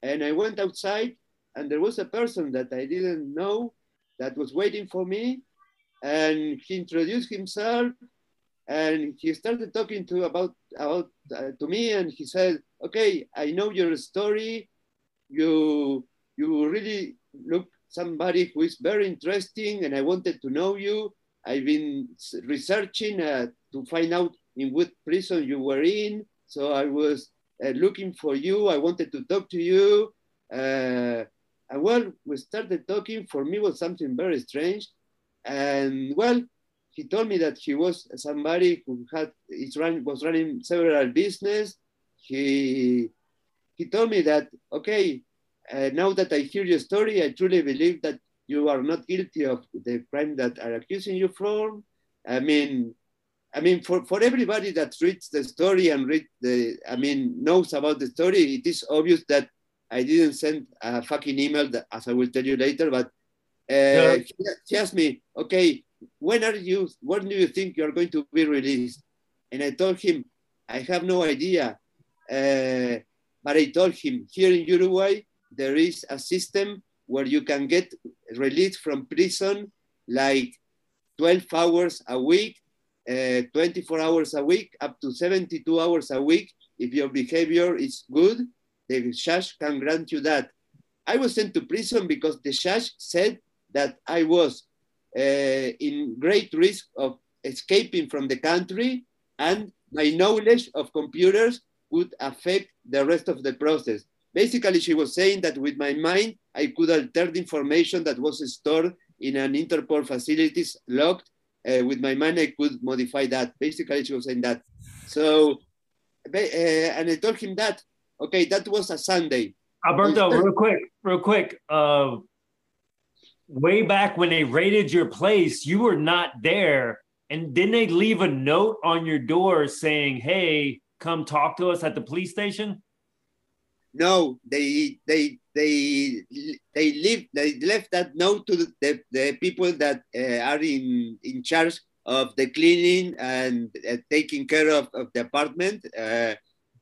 And I went outside and there was a person that I didn't know that was waiting for me, and he introduced himself, and he started talking to about about uh, to me, and he said, "Okay, I know your story. You you really look somebody who is very interesting, and I wanted to know you. I've been researching uh, to find out in what prison you were in, so I was uh, looking for you. I wanted to talk to you." Uh, and well, we started talking. For me, was something very strange. And well, he told me that he was somebody who had is run, was running several business. He he told me that okay, uh, now that I hear your story, I truly believe that you are not guilty of the crime that are accusing you from. I mean, I mean, for, for everybody that reads the story and read the, I mean, knows about the story, it is obvious that I didn't send a fucking email, that, as I will tell you later, but uh, Yeah. he, he asked me, okay, when are you, when do you think you're going to be released? And I told him, I have no idea. Uh, but I told him, here in Uruguay, there is a system where you can get released from prison like 12 hours a week, uh, 24 hours a week, up to 72 hours a week. If your behavior is good, the judge can grant you that. I was sent to prison because the judge said that I was uh, in great risk of escaping from the country, and my knowledge of computers would affect the rest of the process. Basically, she was saying that with my mind, I could alter the information that was stored in an Interpol facilities locked. Uh, with my mind, I could modify that. Basically, she was saying that. So, uh, and I told him that, okay, that was a Sunday. Alberto, real quick, real quick. Uh, way back when they raided your place, you were not there. And didn't they leave a note on your door saying, hey, come talk to us at the police station? No, they they they they leave they left that note to the, the, people that uh, are in in charge of the cleaning and uh, taking care of, of the apartment. Uh,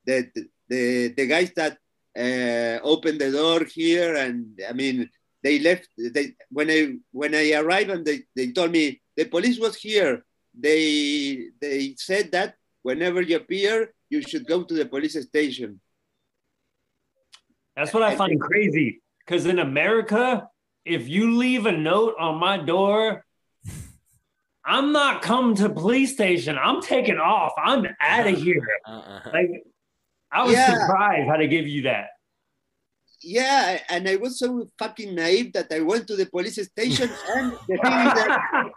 the, the the guys that uh, opened the door here, and I mean they left. They when I when I arrived and they, they told me the police was here. They they said that whenever you appear, you should go to the police station. That's what I find crazy. Because in America, if you leave a note on my door, I'm not coming to police station. I'm taking off. I'm out of uh-uh. here. Uh-uh. Like I was yeah. surprised how to give you that. Yeah, and I was so fucking naive that I went to the police station and the thing that <laughs>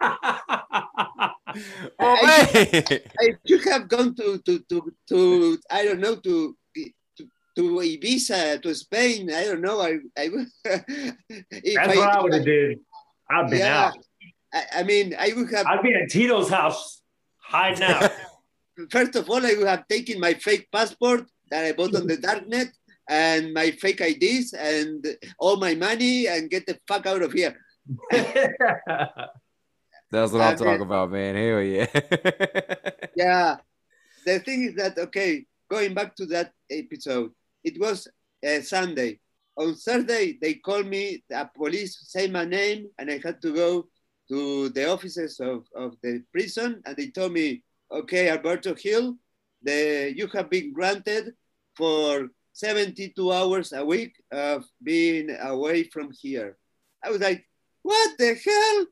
oh, I, I, should have gone to, to, to, to I don't know to to Ibiza, to Spain. I don't know. I, I <laughs> That's I, what I would have did. I've been yeah, out. I, I, mean, I would have. I'd be at Tito's house hiding out. <laughs> First of all, I would have taken my fake passport that I bought on the darknet and my fake IDs and all my money and get the fuck out of here. <laughs> That's what I'm talking about, man. Hell yeah. <laughs> yeah. The thing is that, okay, going back to that episode, it was a Sunday. On Thursday, they called me, the police say my name, and I had to go to the offices of, of the prison, and they told me, okay, Alberto Hill, the, you have been granted for 72 hours a week of being away from here. I was like, what the hell?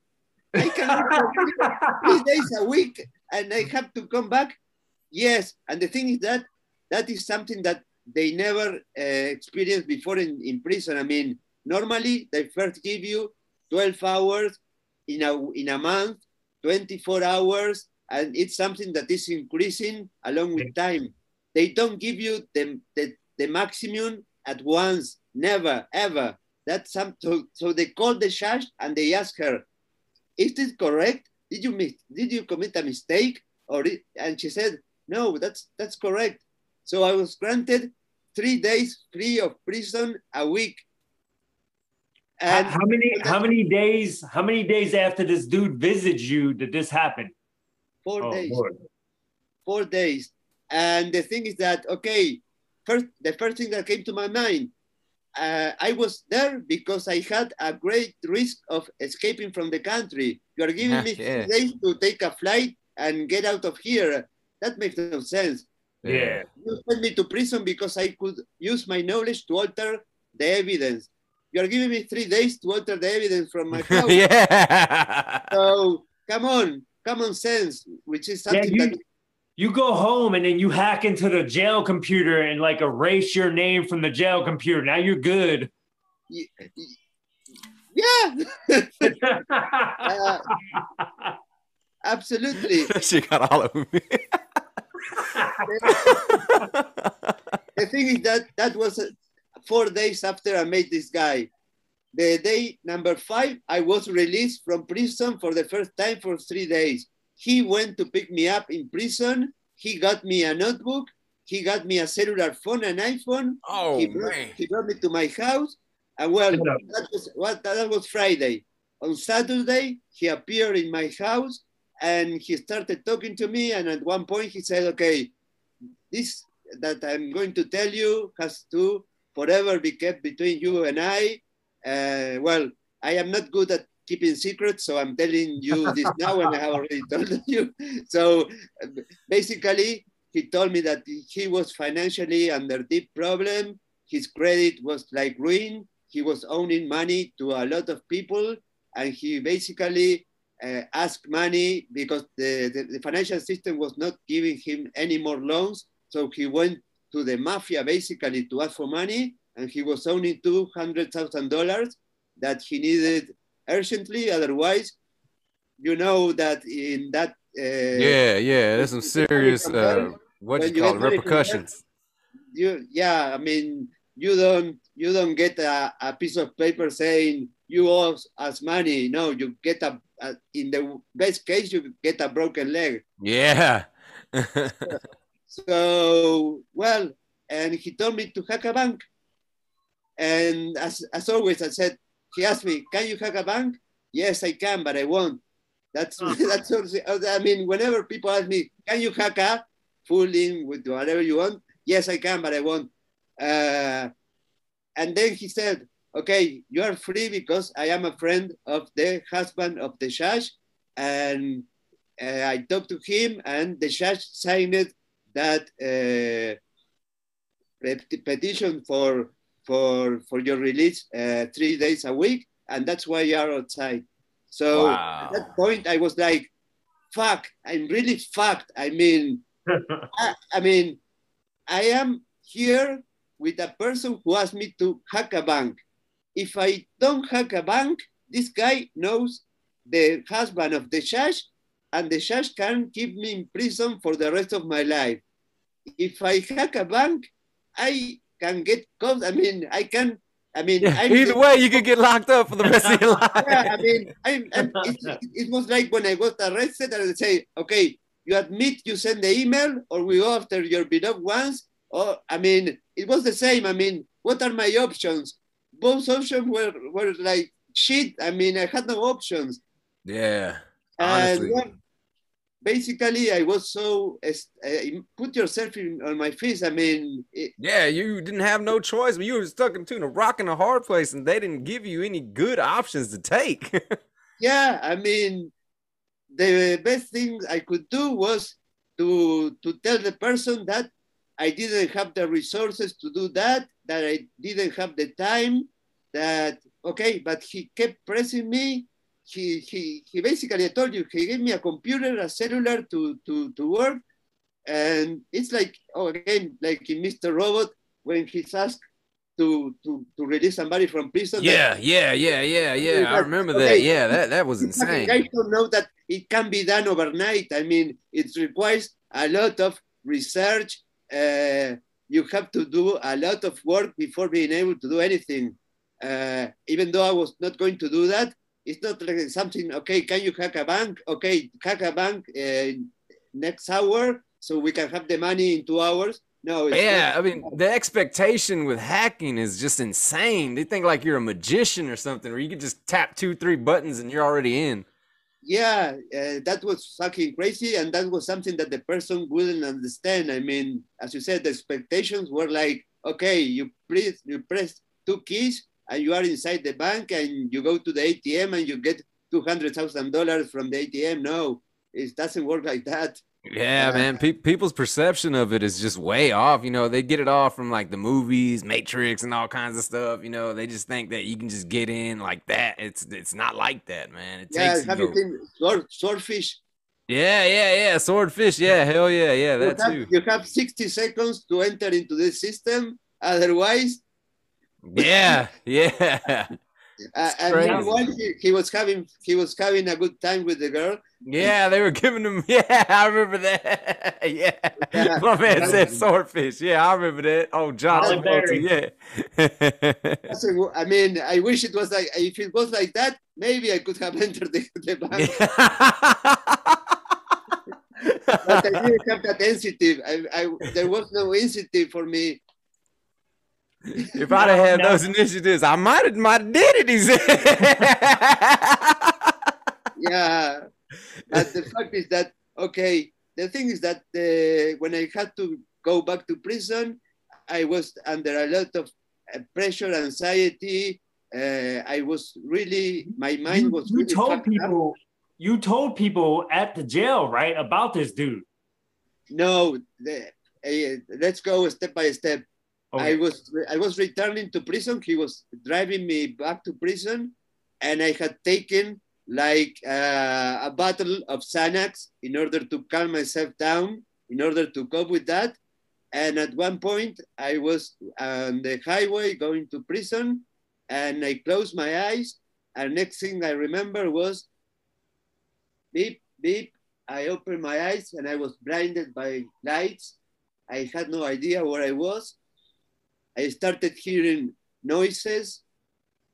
I can three days a week and I have to come back. Yes, and the thing is that that is something that they never uh, experienced before in, in prison. I mean, normally they first give you 12 hours in a, in a month, 24 hours, and it's something that is increasing along with time. They don't give you the, the, the maximum at once, never, ever. That's some, so, so they called the judge and they asked her, is this correct? Did you, did you commit a mistake? Or, and she said, no, that's, that's correct. So I was granted three days free of prison a week. And how many how many days how many days after this dude visited you did this happen? Four oh, days. Lord. Four days. And the thing is that okay, first the first thing that came to my mind, uh, I was there because I had a great risk of escaping from the country. You are giving <laughs> me yeah. days to take a flight and get out of here. That makes no sense. Yeah. You sent me to prison because I could use my knowledge to alter the evidence. You are giving me three days to alter the evidence from my <laughs> house. yeah. So come on, common sense, which is something yeah, you, that you go home and then you hack into the jail computer and like erase your name from the jail computer. Now you're good. Yeah. <laughs> uh, absolutely. <laughs> she got all of me the thing is that that was four days after I met this guy. The day number five, I was released from prison for the first time for three days. He went to pick me up in prison. He got me a notebook. He got me a cellular phone, an iPhone. Oh, he brought, man. He brought me to my house. And well, that was, well, that was Friday. On Saturday, he appeared in my house and he started talking to me. And at one point, he said, "Okay, this that I'm going to tell you has to forever be kept between you and I. Uh, well, I am not good at keeping secrets, so I'm telling you this now, and I have already told <laughs> you. So basically, he told me that he was financially under deep problem. His credit was like ruin. He was owning money to a lot of people, and he basically uh, ask money because the, the, the financial system was not giving him any more loans. So he went to the mafia basically to ask for money, and he was owing two hundred thousand dollars that he needed urgently. Otherwise, you know that in that uh, yeah, yeah, there's some <laughs> serious uh, what you you call it, repercussions. you yeah i mean you don't you don't get a, a piece of paper saying you owe us money no you get a, a in the best case you get a broken leg Yeah. <laughs> so well and he told me to hack a bank and as, as always i said he asked me can you hack a bank? Yes i can but i won't. That's <laughs> that's also, i mean whenever people ask me can you hack a full in with whatever you want? Yes i can but i won't. Uh, and then he said okay you are free because i am a friend of the husband of the judge and uh, i talked to him and the judge signed that uh, petition for for for your release uh, three days a week, and that's why you are outside. So Wow. at that point, I was like, "Fuck! I'm really fucked." I mean, <laughs> I, I mean, I am here with a person who asked me to hack a bank. If I don't hack a bank, this guy knows the husband of the judge, and the judge can keep me in prison for the rest of my life. If I hack a bank, I can get caught. I mean, I can. I mean, Yeah, Either the- way, you could get locked up for the rest of your <laughs> life. yeah, I mean, I'm, I'm, it, it- was like when I got arrested, and they say, okay, you admit you send the email, or we go after your beloved ones. Or, I mean, it was the same. I mean, what are my options? Both options were, were like shit. I mean, I had no options. yeah. And Honestly. Basically, I was so, uh, put yourself in, on my face. I mean, it, Yeah, you didn't have no choice, but you were stuck between a rock and a hard place, and they didn't give you any good options to take. <laughs> yeah, I mean, the best thing I could do was to to tell the person that I didn't have the resources to do that, that I didn't have the time, that okay, but he kept pressing me. He he he basically told you he gave me a computer, a cellular to to to work, and it's like oh again like in Mr. Robot when he's asked to to to release somebody from prison. that- yeah, yeah, yeah, yeah, yeah. I remember that. Yeah, that that was insane. I don't know that it can be done overnight. I mean, it requires a lot of research. Uh, you have to do a lot of work before being able to do anything. Uh, even though I was not going to do that, it's not like something. Okay, can you hack a bank? Okay, hack a bank uh, next hour so we can have the money in two hours. No, it's Yeah, not- I mean, the expectation with hacking is just insane. They think like you're a magician or something, where you can just tap two, three buttons and you're already in. yeah, uh, that was fucking crazy, and that was something that the person wouldn't understand. I mean, as you said, the expectations were like, okay, you press, you press two keys, and you are inside the bank, and you go to the ATM, and you get two hundred thousand dollars from the ATM. No, it doesn't work like that. Yeah, Yeah. man. Pe- people's perception of it is just way off. You know, they get it all from like the movies, Matrix, and all kinds of stuff. You know, they just think that you can just get in like that. It's it's not like that, man. It Yeah, takes have you. seen sword, swordfish? Yeah, yeah, yeah. Swordfish. Yeah, hell yeah, yeah. You have, too. you have sixty seconds to enter into this system. Otherwise, Yeah, <laughs> yeah, uh, and crazy. meanwhile, he, he was having he was having a good time with the girl. yeah. They were giving him. <laughs> Yeah, I remember that. <laughs> yeah, Yeah. my man said swordfish. Yeah, I remember that. Oh, John Travolta. Yeah. Doesn't I mean, I wish it was like if it was like that, maybe I could have entered the, the bank. But I didn't have that incentive. I, I, there was no incentive for me. <laughs> if I'd have had No. those initiatives, I might have might have did it. He said. Yeah. But the fact is that okay. The thing is that uh, when I had to go back to prison, I was under a lot of uh, pressure, anxiety. Uh, I was really, my mind You, was you really told fucked up. people, you told people at the jail, right, about this dude. No, the, uh, let's go step by step. I was I was returning to prison. He was driving me back to prison, and I had taken like uh, a bottle of Xanax in order to calm myself down, in order to cope with that. And at one point, I was on the highway going to prison, and I closed my eyes. And next thing I remember was beep, beep. I opened my eyes and I was blinded by lights. I had no idea where I was. I started hearing noises.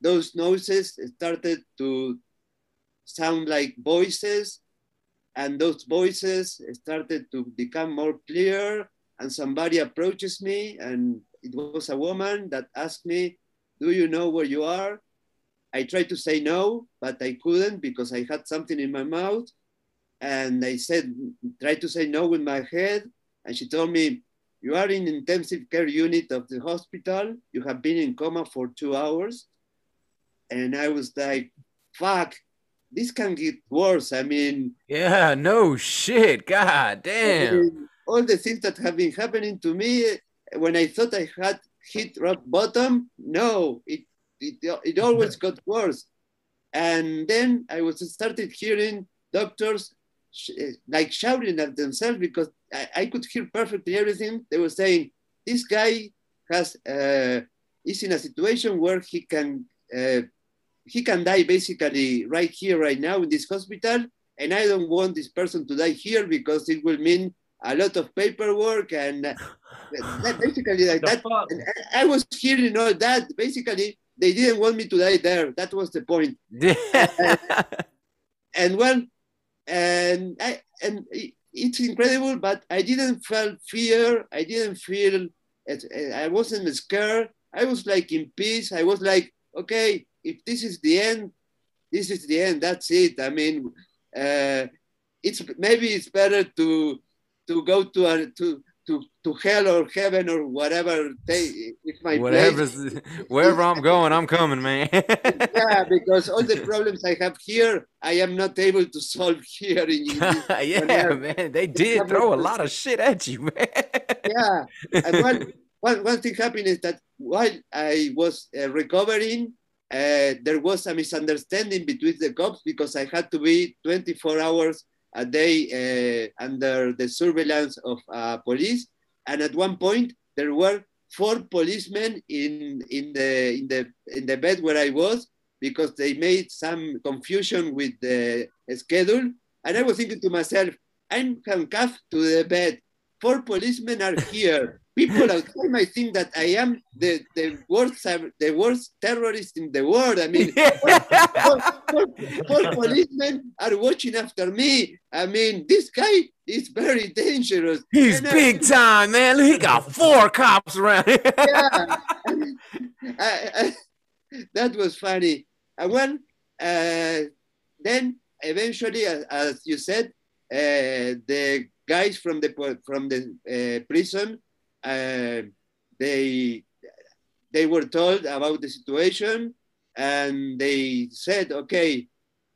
Those noises started to sound like voices, and those voices started to become more clear. And somebody approaches me, and it was a woman that asked me, Do you know where you are? I tried to say no, but I couldn't because I had something in my mouth. And I said, tried to say no with my head. And she told me, you are in intensive care unit of the hospital. You have been in coma for two hours. And I was like, fuck, this can get worse. I mean, yeah, no shit. God damn. all the things that have been happening to me eh, when I thought I had hit rock bottom, no, it, it, it always <laughs> got worse. And then I was started hearing doctors like shouting at themselves because I, I, could hear perfectly everything. They were saying, this guy has uh, is in a situation where he can uh, he can die basically right here, right now in this hospital. And I don't want this person to die here because it will mean a lot of paperwork and uh, <sighs> basically like that. I was hearing all that. Basically, they didn't want me to die there. That was the point. <laughs> and, and well, and I and it's incredible, but I didn't feel fear. I didn't feel. I wasn't scared. I was like in peace. I was like, okay, if this is the end, this is the end. That's it. I mean, uh, it's maybe it's better to to go to a to to, to hell or heaven or whatever they it's my whatever wherever I'm going, I'm coming, man. <laughs> yeah, because all the <laughs> problems I have here, I am not able to solve here in, <laughs> yeah, man. They did throw a lot of shit at you, man. yeah, and one, one, one thing happened is that while I was uh, recovering, uh, there was a misunderstanding between the cops because I had to be 24 hours a day uh, under the surveillance of uh, police. And at one point, there were four policemen in, in, the, in, the, in the bed where I was because they made some confusion with the schedule. And I was thinking to myself, I'm handcuffed to the bed. Four policemen are here people outside might think that I am the, the worst the worst terrorist in the world. I mean, four policemen are watching after me. I mean, this guy is very dangerous. He's and big I, time, man. He got four cops around. yeah, I, I, that was funny. And when uh, then eventually, as, as you said, uh, the guys from the from the uh, prison uh, they they were told about the situation and they said, okay,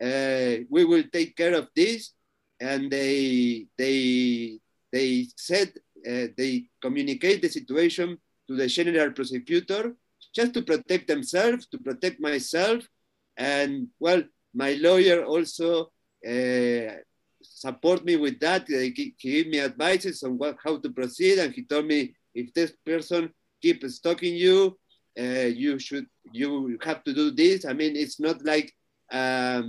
uh, we will take care of this. And they they they said uh, they communicate the situation to the general prosecutor just to protect themselves, to protect myself, and well, my lawyer also uh, support me with that. He, he gave me advices on what, how to proceed, and he told me if this person keeps stalking you, uh, you should you have to do this. I mean, it's not like um,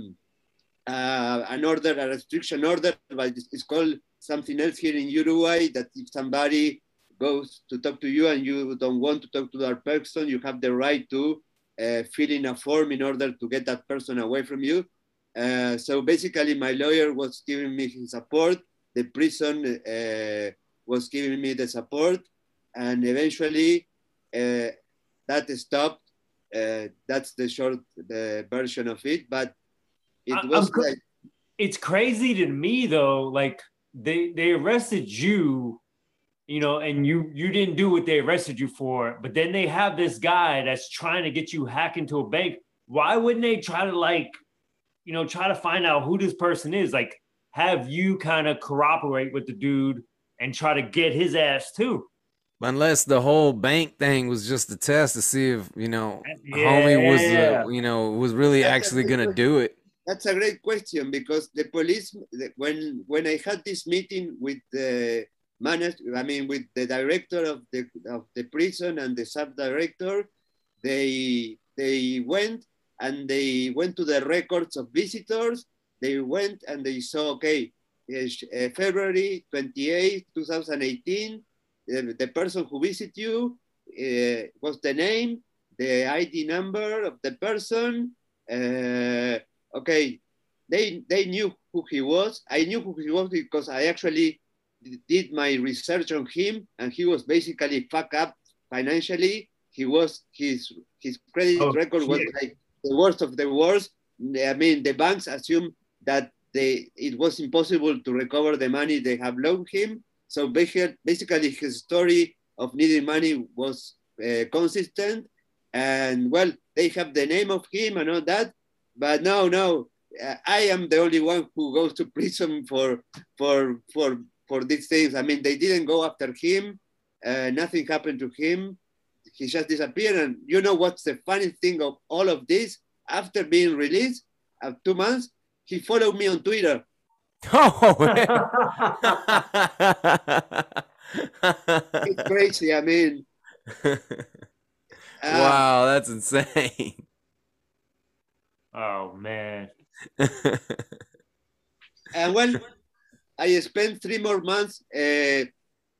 uh, an order, a restriction order, but it's called something else here in Uruguay. That if somebody goes to talk to you and you don't want to talk to that person, you have the right to uh, fill in a form in order to get that person away from you. Uh, so basically, my lawyer was giving me his support. The prison uh, was giving me the support, and eventually uh, that stopped. Uh, that's the short the version of it, but it was. Like, it's crazy to me though. Like they they arrested you you know, and you you didn't do what they arrested you for, but then they have this guy that's trying to get you hack into a bank. Why wouldn't they try to like, you know, try to find out who this person is? Like, have you kind of cooperate with the dude and try to get his ass too? Unless the whole bank thing was just a test to see if you know yeah. homie was uh, you know was really actually gonna do it. that's a great question because the police, when when I had this meeting with the manager, I mean with the director of the of the prison and the sub director, they they went and they went to the records of visitors. They went and they saw okay, uh, February 28, 2018, uh, the person who visited you uh, was the name, the ID number of the person. Okay, they they knew who he was. I knew who he was because I actually did my research on him, and he was basically fucked up financially. He was his his credit Oh, record was like the worst of the worst. I mean, the banks assumed that they it was impossible to recover the money they have loaned him. So basically, basically his story of needing money was uh, consistent, and well, they have the name of him and all that. But no, no, uh, I am the only one who goes to <laughs> prison for for for for these things. I mean, they didn't go after him. Uh, nothing happened to him. He just disappeared. And you know what's the funny thing of all of this? After being released, uh, two months, he followed me on Twitter. Oh, It's crazy. I mean, uh, <laughs> wow, that's insane. oh man. and well, I spent three more months uh,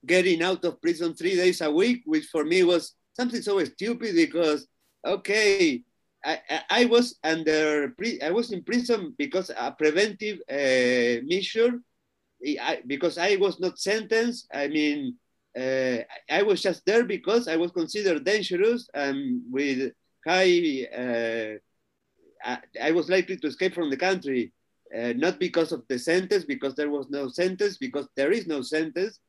getting out of prison three days a week, which for me was something so stupid because, okay, I, I, was under, I was in prison because a preventive uh, measure, because I was not sentenced. I mean, uh, I was just there because I was considered dangerous and with high, uh, I, I was likely to escape from the country uh, not because of the sentence, because there was no sentence, because there is no sentence.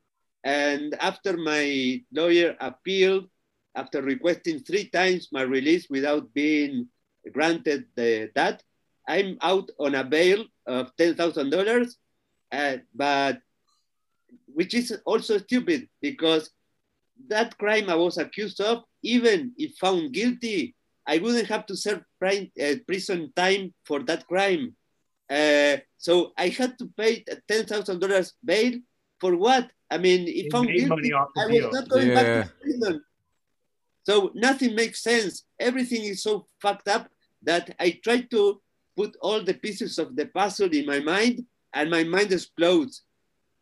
And after my lawyer appealed, after requesting three times my release without being granted the, that, I'm out on a bail of $10,000, uh, but which is also stupid because that crime I was accused of, even if found guilty, I wouldn't have to serve prime, uh, prison time for that crime. Uh, so I had to pay ten thousand dollars bail for what? I mean, if found guilty, I was not going Yeah. back to prison. So nothing makes sense. Everything is so fucked up that I try to put all the pieces of the puzzle in my mind, and my mind explodes.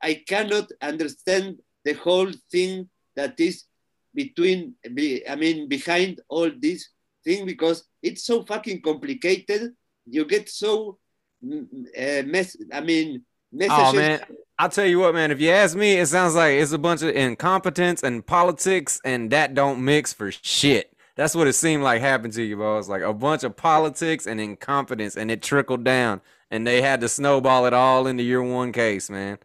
I cannot understand the whole thing that is between, I mean, behind all this thing because it's so fucking complicated. You get so uh, mess. I mean, messages. Oh man, I'll tell you what, man. If you ask me, it sounds like it's a bunch of incompetence and politics, and that don't mix for shit. That's what it seemed like happened to you, boss. Like a bunch of politics and incompetence, and it trickled down, and they had to snowball it all into your one case, man.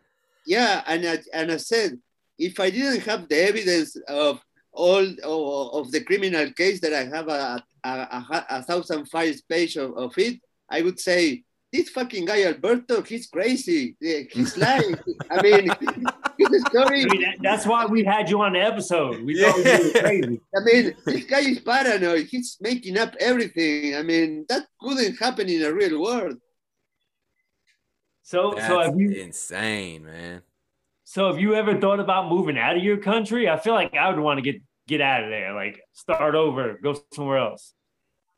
Yeah, and I, and I said, if I didn't have the evidence of all of, of the criminal case that I have a, a, a, a thousand files page of, of it, I would say this fucking guy Alberto, he's crazy. He's lying. I mean, his story. I mean, that's why we had you on the episode. We Yeah. you were crazy. <laughs> I mean, this guy is paranoid. He's making up everything. I mean, that couldn't happen in a real world. So, That's so have you, insane, man. so have you ever thought about moving out of your country? I feel like I would want to get get out of there, like start over, go somewhere else.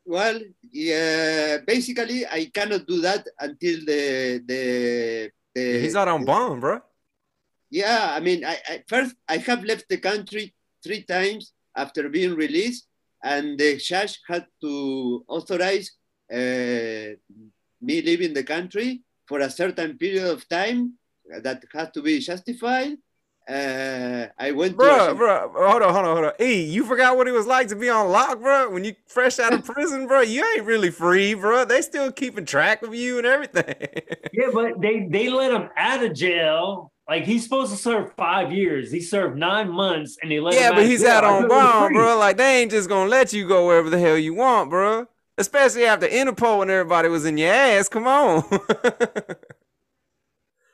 Well, yeah, basically, I cannot do that until the the the. He's out on bond, bro. Yeah, I mean, I, I first I have left the country three times after being released, and the judge had to authorize uh, me leaving the country for a certain period of time that had to be justified. Uh, I went Bro, to bro, hold on, hold on, hold on. E, you forgot what it was like to be on lock, bro? When you fresh out of <laughs> prison, bro, you ain't really free, bro. They still keeping track of you and everything. <laughs> Yeah, but they they let him out of jail. Like he's supposed to serve five years. He served nine months, and they let yeah, him but of he's out on thought it was bond, bro. Like they ain't just gonna let you go wherever the hell you want, bro. Especially after Interpol and everybody was in your ass. Come on. <laughs>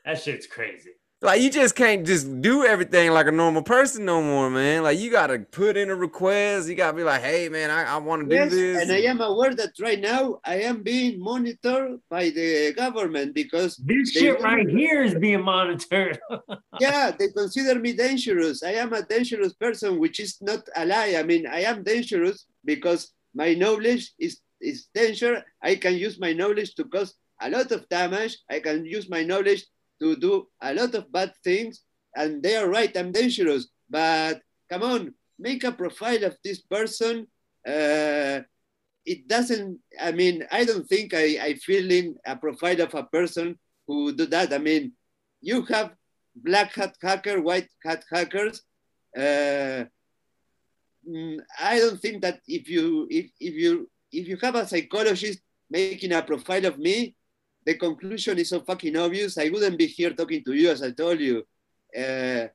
That shit's crazy. Like you just can't just do everything like a normal person no more, man. Like you gotta put in a request. You gotta be like, hey man, I, I want to do this. and I am aware that right now I am being monitored by the government because This shit will- right here is being monitored. <laughs> yeah, they consider me dangerous. I am a dangerous person, which is not a lie. I mean, I am dangerous because my knowledge is, is danger. I can use my knowledge to cause a lot of damage. I can use my knowledge to do a lot of bad things. And they are right, I'm dangerous. But come on, make a profile of this person. Uh, it doesn't, I mean, I don't think I, I feel in a profile of a person who do that. I mean, you have black hat hacker, white hat hackers. Uh, mm, I don't think that if you if, if you if you have a psychologist making a profile of me, the conclusion is so fucking obvious. I wouldn't be here talking to you as I told you. Uh,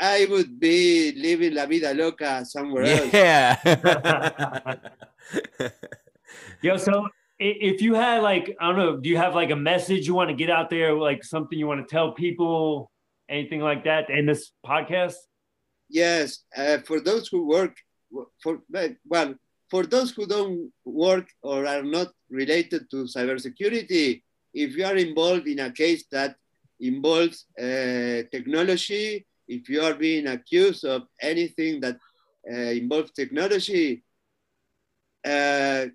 I would be living la vida loca somewhere else. yeah. <laughs> Yo, so if you had like, I don't know, do you have like a message you want to get out there, like something you want to tell people, anything like that in this podcast? Yes, uh, for those who work for well, for those who don't work or are not related to cybersecurity, if you are involved in a case that involves uh, technology, if you are being accused of anything that uh, involves technology, uh,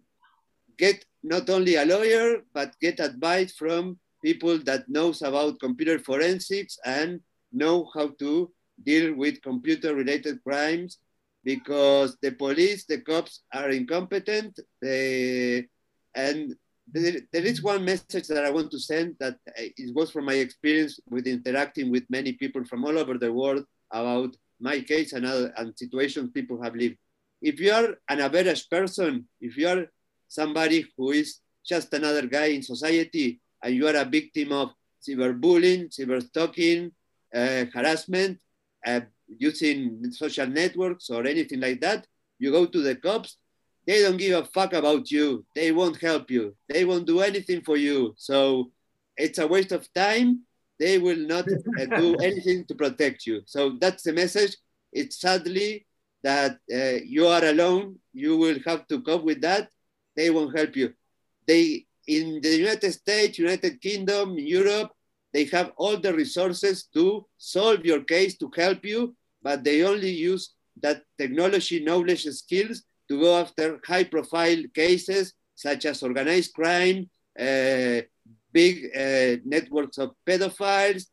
get not only a lawyer but get advice from people that knows about computer forensics and know how to deal with computer related crimes because the police, the cops are incompetent. They, and there, there is one message that I want to send that uh, it was from my experience with interacting with many people from all over the world about my case and other and situations people have lived. If you are an average person, if you are somebody who is just another guy in society and you are a victim of cyberbullying, cyberstalking, uh, harassment, uh, using social networks or anything like that, you go to the cops, they don't give a fuck about you. They won't help you. They won't do anything for you. So it's a waste of time. They will not uh, do <laughs> anything to protect you. So that's the message. It's sadly that uh, you are alone. You will have to cope with that. They won't help you. They in the United States, United Kingdom, Europe, they have all the resources to solve your case to help you, but they only use that technology, knowledge, skills to go after high profile cases such as organized crime, uh, big uh, networks of pedophiles,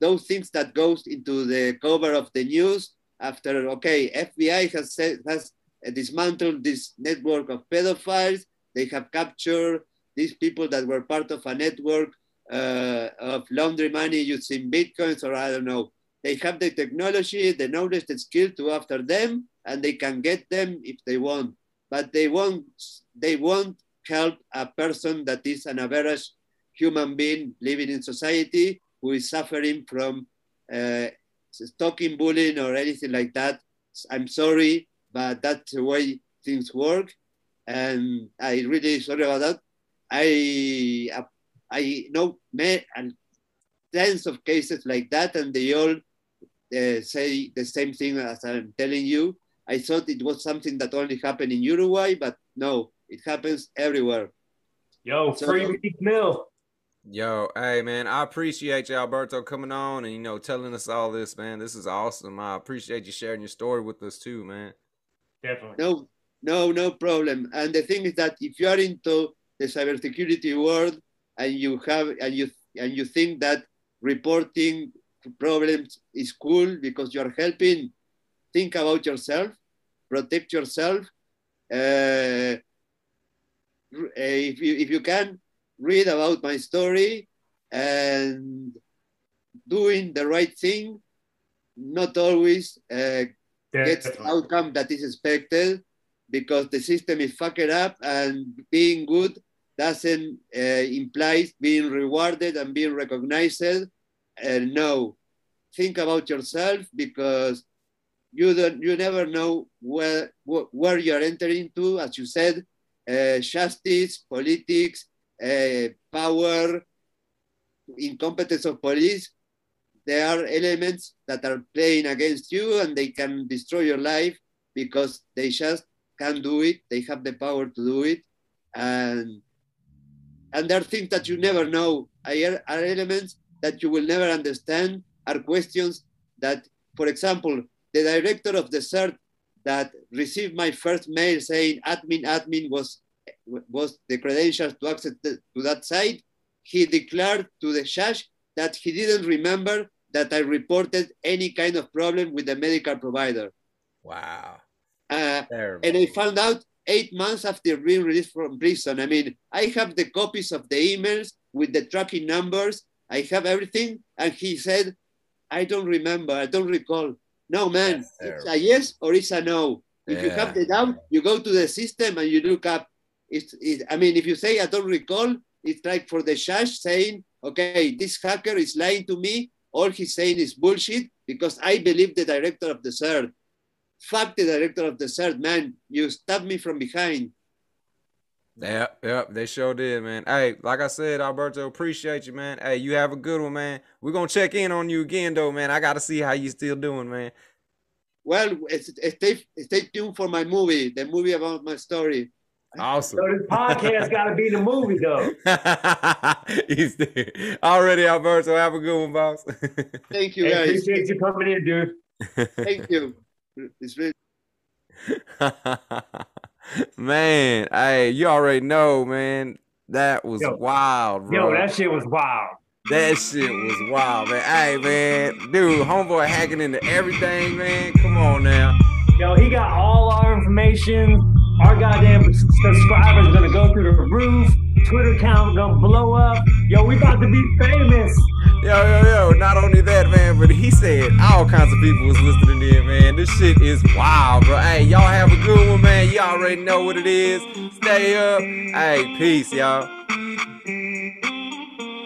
those things that goes into the cover of the news after, okay, FBI has, said, has dismantled this network of pedophiles. They have captured these people that were part of a network uh, of laundry money using bitcoins or I don't know. They have the technology, the knowledge, the skill to after them, and they can get them if they want. But they won't. They won't help a person that is an average human being living in society who is suffering from uh, stalking, bullying, or anything like that. I'm sorry, but that's the way things work, and I really sorry about that. I I know tens of cases like that, and they all uh, say the same thing as I'm telling you. I thought it was something that only happened in Uruguay, but no, it happens everywhere. Yo, So- free Meek Mill. Yo, hey man, I appreciate you, Alberto, coming on and you know telling us all this, man. This is awesome. I appreciate you sharing your story with us too, man. Definitely. No, no, no problem. And the thing is that if you are into the cybersecurity world and you have and you and you think that reporting problems is cool because you are helping, think about yourself, protect yourself. Uh, if you if you can read about my story and doing the right thing, not always uh, gets the outcome that is expected because the system is fucked up and being good doesn't uh, imply being rewarded and being recognized. Uh, no, think about yourself because you don't you never know where where you are entering to As you said, uh, justice, politics, uh, power, incompetence of police. there are elements that are playing against you and they can destroy your life because they just can do it. They have the power to do it. And, and there are things that you never know, are, are elements that you will never understand, are questions that, for example, the director of the CERT that received my first mail saying admin, admin was, was the credentials to access the, to that site, he declared to the judge that he didn't remember that I reported any kind of problem with the medical provider. Wow. Uh, and I found out eight months after being released from prison. I mean, I have the copies of the emails with the tracking numbers. I have everything. And he said, I don't remember. I don't recall. No, man, it's a yes or it's a no. If yeah. you have the doubt, you go to the system and you look up. It's, it, I mean, if you say I don't recall, it's like for the judge saying, okay, this hacker is lying to me. All he's saying is bullshit because I believe the director of the CERT. Fuck the director of the CERT, man. You stabbed me from behind. Yep, yep, they sure did, man. Hey, like I said, Alberto, appreciate you, man. Hey, you have a good one, man. We're gonna check in on you again, though, man. I gotta see how you still doing, man. Well, stay stay tuned for my movie, the movie about my story. Awesome. So this podcast got to be the movie, though. <laughs> He's there. Already, Alberto. Have a good one, boss. <laughs> Thank you, hey, guys. Appreciate you coming in, dude. Thank you. It's really. <laughs> man, hey, you already know, man. That was yo, wild, bro. Yo, that shit was wild. That shit was wild, man. Hey, man, dude, homeboy hacking into everything, man. Come on now. Yo, he got all our information. Our goddamn subscribers gonna go through the roof. Twitter account gonna blow up. Yo, we about to be famous. Yo, yo, yo. Not only that, man, but he said all kinds of people was listening in, man. This shit is wild, bro. Hey, y'all have a good one, man. You all already know what it is. Stay up. Hey, peace, y'all.